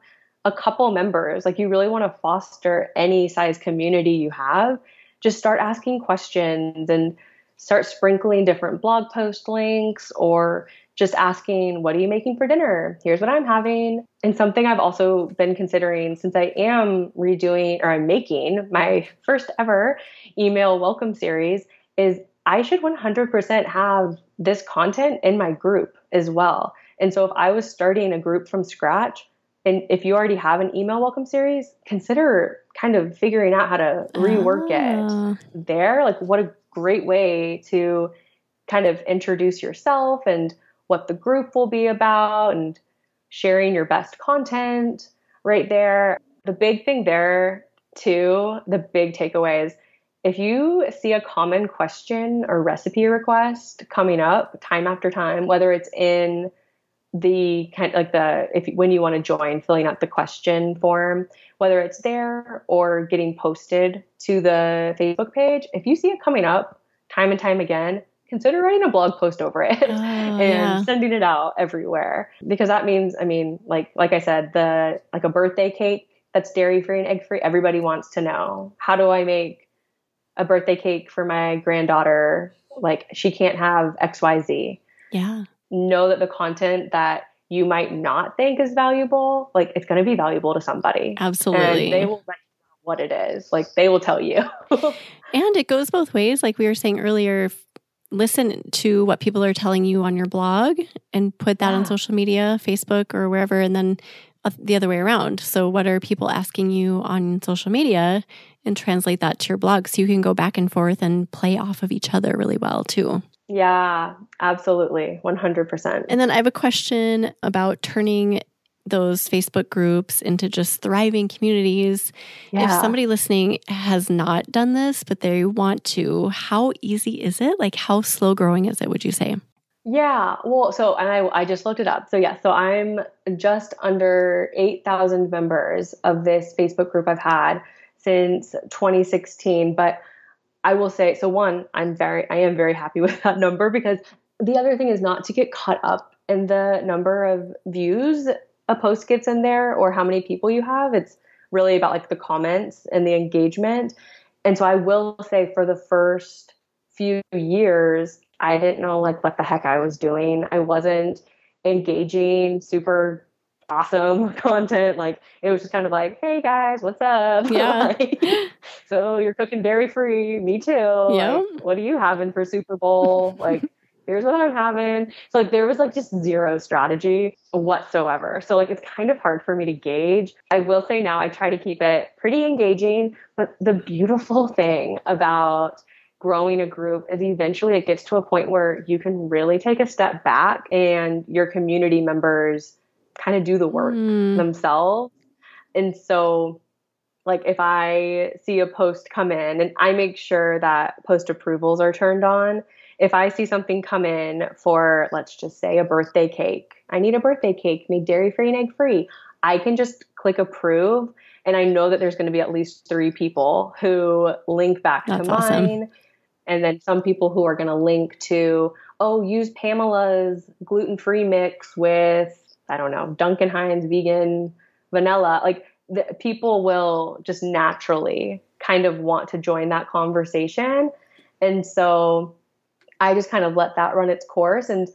a couple members, like you really want to foster any size community you have, just start asking questions and start sprinkling different blog post links or just asking, What are you making for dinner? Here's what I'm having. And something I've also been considering since I am redoing or I'm making my first ever email welcome series is I should 100% have this content in my group as well. And so if I was starting a group from scratch, and if you already have an email welcome series, consider kind of figuring out how to rework oh. it ah. there. Like, what a great way to kind of introduce yourself and what the group will be about and sharing your best content right there. The big thing there, too, the big takeaway is if you see a common question or recipe request coming up time after time, whether it's in the kind like the if when you want to join filling out the question form whether it's there or getting posted to the facebook page if you see it coming up time and time again consider writing a blog post over it oh, [LAUGHS] and yeah. sending it out everywhere because that means i mean like like i said the like a birthday cake that's dairy free and egg free everybody wants to know how do i make a birthday cake for my granddaughter like she can't have xyz yeah know that the content that you might not think is valuable, like it's going to be valuable to somebody. Absolutely. And they will what it is. Like they will tell you. [LAUGHS] and it goes both ways. Like we were saying earlier, listen to what people are telling you on your blog and put that yeah. on social media, Facebook or wherever, and then uh, the other way around. So, what are people asking you on social media and translate that to your blog so you can go back and forth and play off of each other really well, too. Yeah, absolutely. 100%. And then I have a question about turning those Facebook groups into just thriving communities. Yeah. If somebody listening has not done this, but they want to, how easy is it? Like, how slow growing is it, would you say? Yeah, well, so, and I, I just looked it up. So, yeah, so I'm just under 8,000 members of this Facebook group I've had since 2016. But I will say, so one, I'm very, I am very happy [LAUGHS] with that number because the other thing is not to get caught up in the number of views a post gets in there or how many people you have. It's really about like the comments and the engagement. And so I will say for the first few years, I didn't know like what the heck I was doing. I wasn't engaging super awesome [LAUGHS] content. Like it was just kind of like, hey guys, what's up? [LAUGHS] Yeah. like, so you're cooking dairy free. Me too. Yeah. Like, what are you having for Super Bowl? [LAUGHS] like here's what I'm having. So like there was like just zero strategy whatsoever. So like it's kind of hard for me to gauge. I will say now I try to keep it pretty engaging, but the beautiful [LAUGHS] thing about growing a group is eventually it gets to a point where you can really take a step back and your community members kind of do the work mm. themselves. And so, like, if I see a post come in and I make sure that post approvals are turned on, if I see something come in for, let's just say, a birthday cake, I need a birthday cake made dairy free and egg free, I can just click approve. And I know that there's going to be at least three people who link back That's to awesome. mine. And then some people who are going to link to, oh, use Pamela's gluten free mix with I don't know, Duncan Hines vegan vanilla, like the, people will just naturally kind of want to join that conversation. And so I just kind of let that run its course. And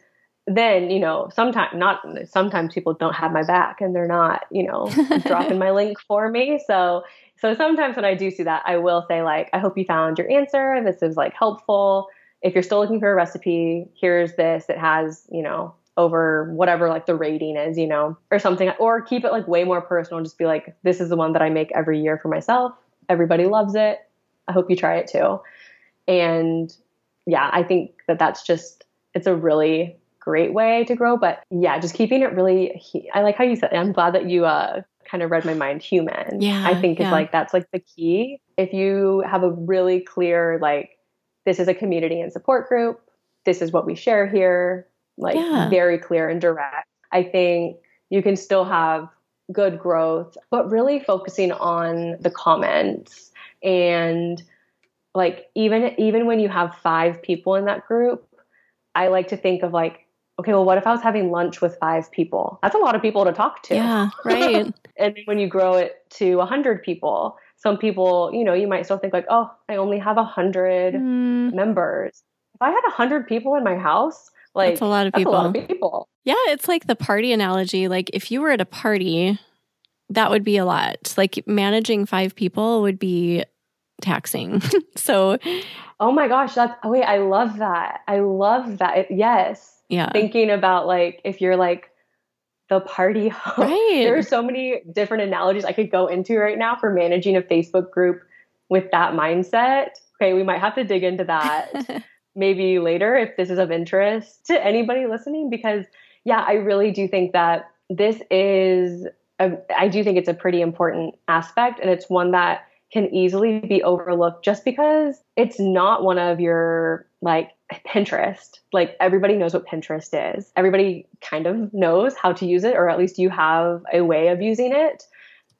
then, you know, sometimes not sometimes people don't have my back and they're not, you know, [LAUGHS] dropping my link for me. So so sometimes when I do see that, I will say like, I hope you found your answer. This is like helpful. If you're still looking for a recipe, here's this. It has, you know, over whatever like the rating is, you know, or something, or keep it like way more personal. Just be like, this is the one that I make every year for myself. Everybody loves it. I hope you try it too. And yeah, I think that that's just, it's a really great way to grow. But yeah, just keeping it really, I like how you said, I'm glad that you, uh, kind of read my mind human. Yeah. I think yeah. it's like, that's like the key. If you have a really clear, like, this is a community and support group, this is what we share here like yeah. very clear and direct. I think you can still have good growth, but really focusing on the comments and like even even when you have five people in that group, I like to think of like, okay, well, what if I was having lunch with five people? That's a lot of people to talk to. Yeah, [LAUGHS] right. and when you grow it to a hundred people, some people, you know, you might still think like, oh, I only have a hundred mm. members. If I had a hundred people in my house, like that's a lot of people. a lot of people. Yeah, it's like the party analogy. Like if you were at a party, that would be a lot. Like managing five people would be taxing. [LAUGHS] so Oh my gosh, that's oh wait, I love that. I love that. Yes. Yeah. Thinking about like if you're like the party [LAUGHS] host. Right. There are so many different analogies I could go into right now for managing a Facebook group with that mindset. Okay, we might have to dig into that. [LAUGHS] maybe later if this is of interest to anybody listening because yeah, I really do think that this is a, I do think it's a pretty important aspect, and it's one that can easily be overlooked just because it's not one of your like Pinterest. Like everybody knows what Pinterest is. Everybody kind of knows how to use it, or at least you have a way of using it.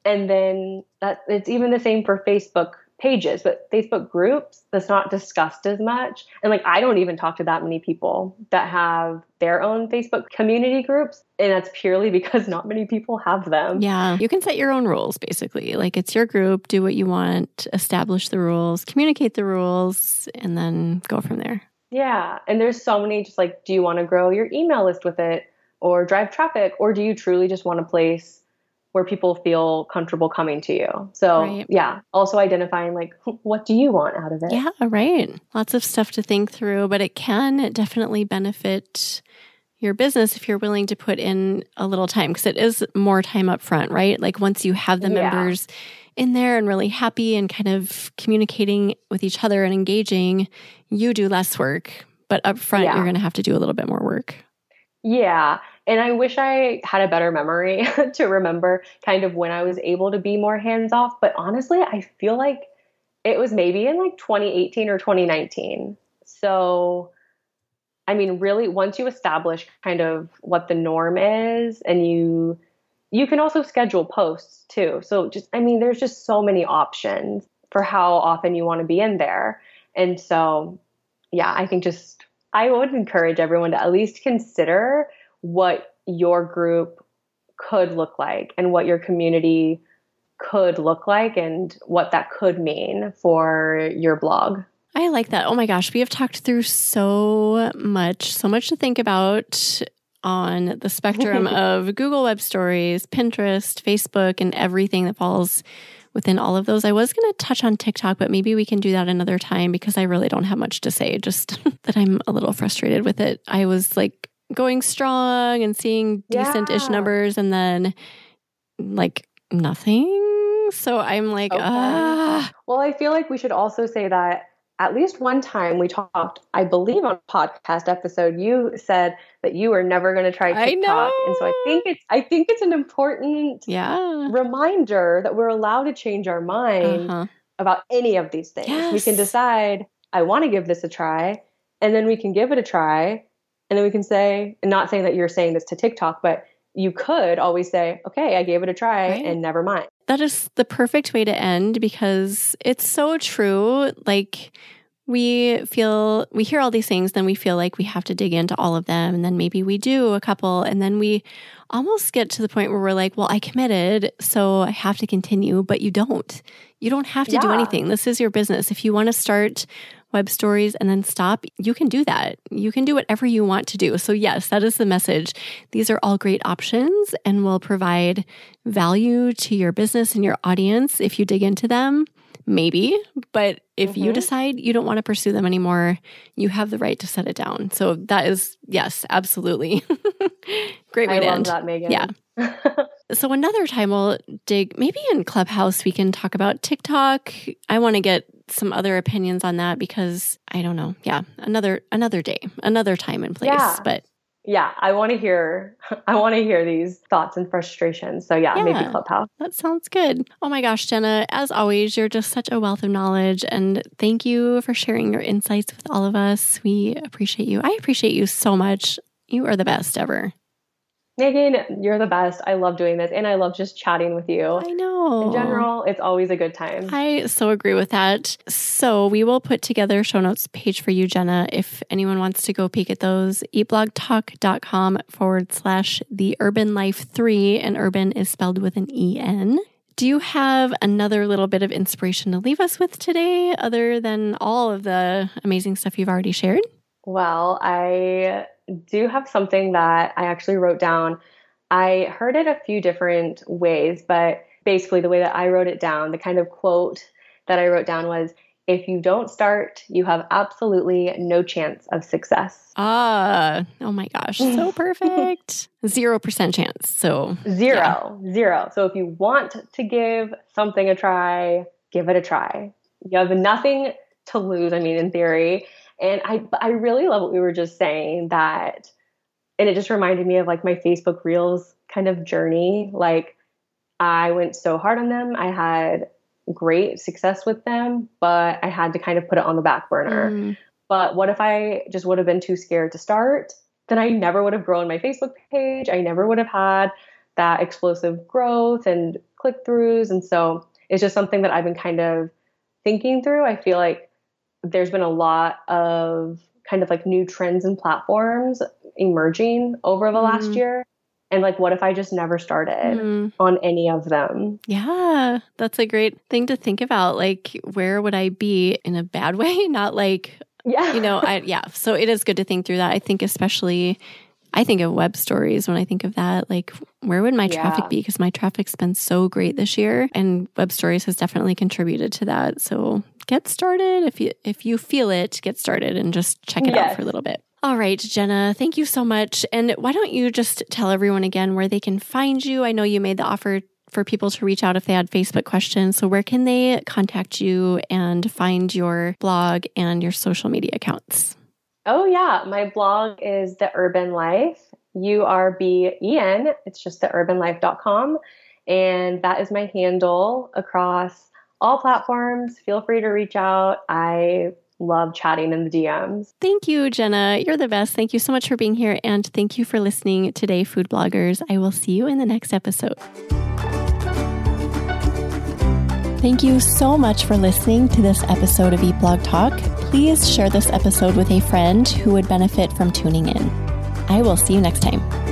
And then that it's even the same for Facebook pages, but Facebook groups that's not discussed as much. And like I don't even talk to that many people that have their own Facebook community groups, and that's purely [LAUGHS] because not many people have them. Yeah, you can set your own rules basically. Like it's your group, do what you want, establish the rules, communicate the rules, and then go from there. Yeah, and there's so many just like do you want to grow your email list with it or drive traffic or do you truly just want a place where people feel comfortable coming to you. So, right. yeah, also identifying like what do you want out of it? Yeah, right. Lots of stuff to think through, but it can definitely benefit your business if you're willing to put in a little time because it is more time up front, right? Like once you have the yeah. members in there and really happy and kind of communicating with each other and engaging, you do less work, but up front yeah. you're going to have to do a little bit more work. Yeah. And I wish I had a better memory [LAUGHS] to remember kind of when I was able to be more hands off. But honestly, I feel like it was maybe in like 2018 or 2019. So, I mean, really, once you establish kind of what the norm is and you, you can also schedule posts too. So just, I mean, there's just so many options for how often you want to be in there. And so, yeah, I think just, I would encourage everyone to at least consider what your group could look like and what your community could look like and what that could mean for your blog. I like that. Oh my gosh, we have talked through so much, so much to think about on the spectrum [LAUGHS] of Google Web Stories, Pinterest, Facebook, and everything that falls within all of those. I was going to touch on TikTok, but maybe we can do that another time because I really don't have much to say, just [LAUGHS] that I'm a little frustrated with it. I was like going strong and seeing decent ish yeah. numbers and then like nothing. So I'm like, okay. ah. Well, I feel like we should also say that at least one time we talked, I believe on a podcast episode, you said that you were never going to try TikTok. And so I think it's I think it's an important yeah. reminder that we're allowed to change our mind uh-huh. about any of these things. Yes. We can decide I want to give this a try and then we can give it a try and then we can say, not saying that you're saying this to TikTok, but you could always say, okay, I gave it a try right. and never mind. That is the perfect way to end because it's so true. Like, we feel we hear all these things then we feel like we have to dig into all of them and then maybe we do a couple and then we almost get to the point where we're like well i committed so i have to continue but you don't you don't have to yeah. do anything this is your business if you want to start web stories and then stop, you can do that. You can do whatever you want to do. So, yes, that is the message. These are all great options and will provide value to your business and your audience if you dig into them. Maybe, but if mm-hmm. you decide you don't want to pursue them anymore, you have the right to set it down. So that is, yes, absolutely. [LAUGHS] Great way I to love end. That, Megan. Yeah. [LAUGHS] so another time we'll dig maybe in Clubhouse we can talk about TikTok. I want to get some other opinions on that because I don't know. Yeah, another another day, another time and place. Yeah. But yeah, I want to hear [LAUGHS] I want to hear these thoughts and frustrations. So yeah, yeah, maybe Clubhouse. That sounds good. Oh my gosh, Jenna, as always, you're just such a wealth of knowledge and thank you for sharing your insights with all of us. We appreciate you. I appreciate you so much. You are the best ever. Megan, you're the best. I love doing this and I love just chatting with you. I know. In general, it's always a good time. I so agree with that. So we will put together a show notes page for you, Jenna. If anyone wants to go peek at those, eatblogtalk.com forward slash the urben life three, and urben is spelled with an E-N. Do you have another little bit of inspiration to leave us with today, other than all of the amazing stuff you've already shared? Well, I do have something that I actually wrote down. I heard it a few different ways, but basically, the way that I wrote it down, the kind of quote that I wrote down was if you don't start, you have absolutely no chance of success. Ah, oh my gosh, so [LAUGHS] perfect. 0% chance. So, zero, yeah. zero. So, if you want to give something a try, give it a try. You have nothing to lose, I mean, in theory. And I I really love what we were just saying that and it just reminded me of like my Facebook Reels kind of journey. Like I went so hard on them. I had great success with them, but I had to kind of put it on the back burner. Mm. But what if I just would have been too scared to start? Then I never would have grown my Facebook page. I never would have had that explosive growth and click throughs. And so it's just something that I've been kind of thinking through. I feel like there's been a lot of kind of like new trends and platforms emerging over the mm. last year. And like, what if I just never started mm. on any of them? Yeah, that's a great thing to think about. Like, where would I be in a bad [LAUGHS] way? Not like, yeah, you know, I, yeah. So it is good to think through that. I think, especially, I think of web stories when I think of that. Like, where would my traffic yeah. be? Because my traffic's been so great this year, and web stories has definitely contributed to that. So get started if you if you feel it. Get started and just check it yes. out for a little bit. All right, Jenna, thank you so much. And why don't you just tell everyone again where they can find you? I know you made the offer for people to reach out if they had Facebook questions. So, where can they contact you and find your blog and your social media accounts? Oh, yeah. My blog is The Urben Life, U R B E N. It's just theurbenlife.com. And that is my handle across all platforms. Feel free to reach out. I love chatting in the DMs. Thank you, Jenna. You're the best. Thank you so much for being here. And thank you for listening today, food bloggers. I will see you in the next episode. Thank you so much for listening to this episode of Eat Blog Talk. Please share this episode with a friend who would benefit from tuning in. I will see you next time.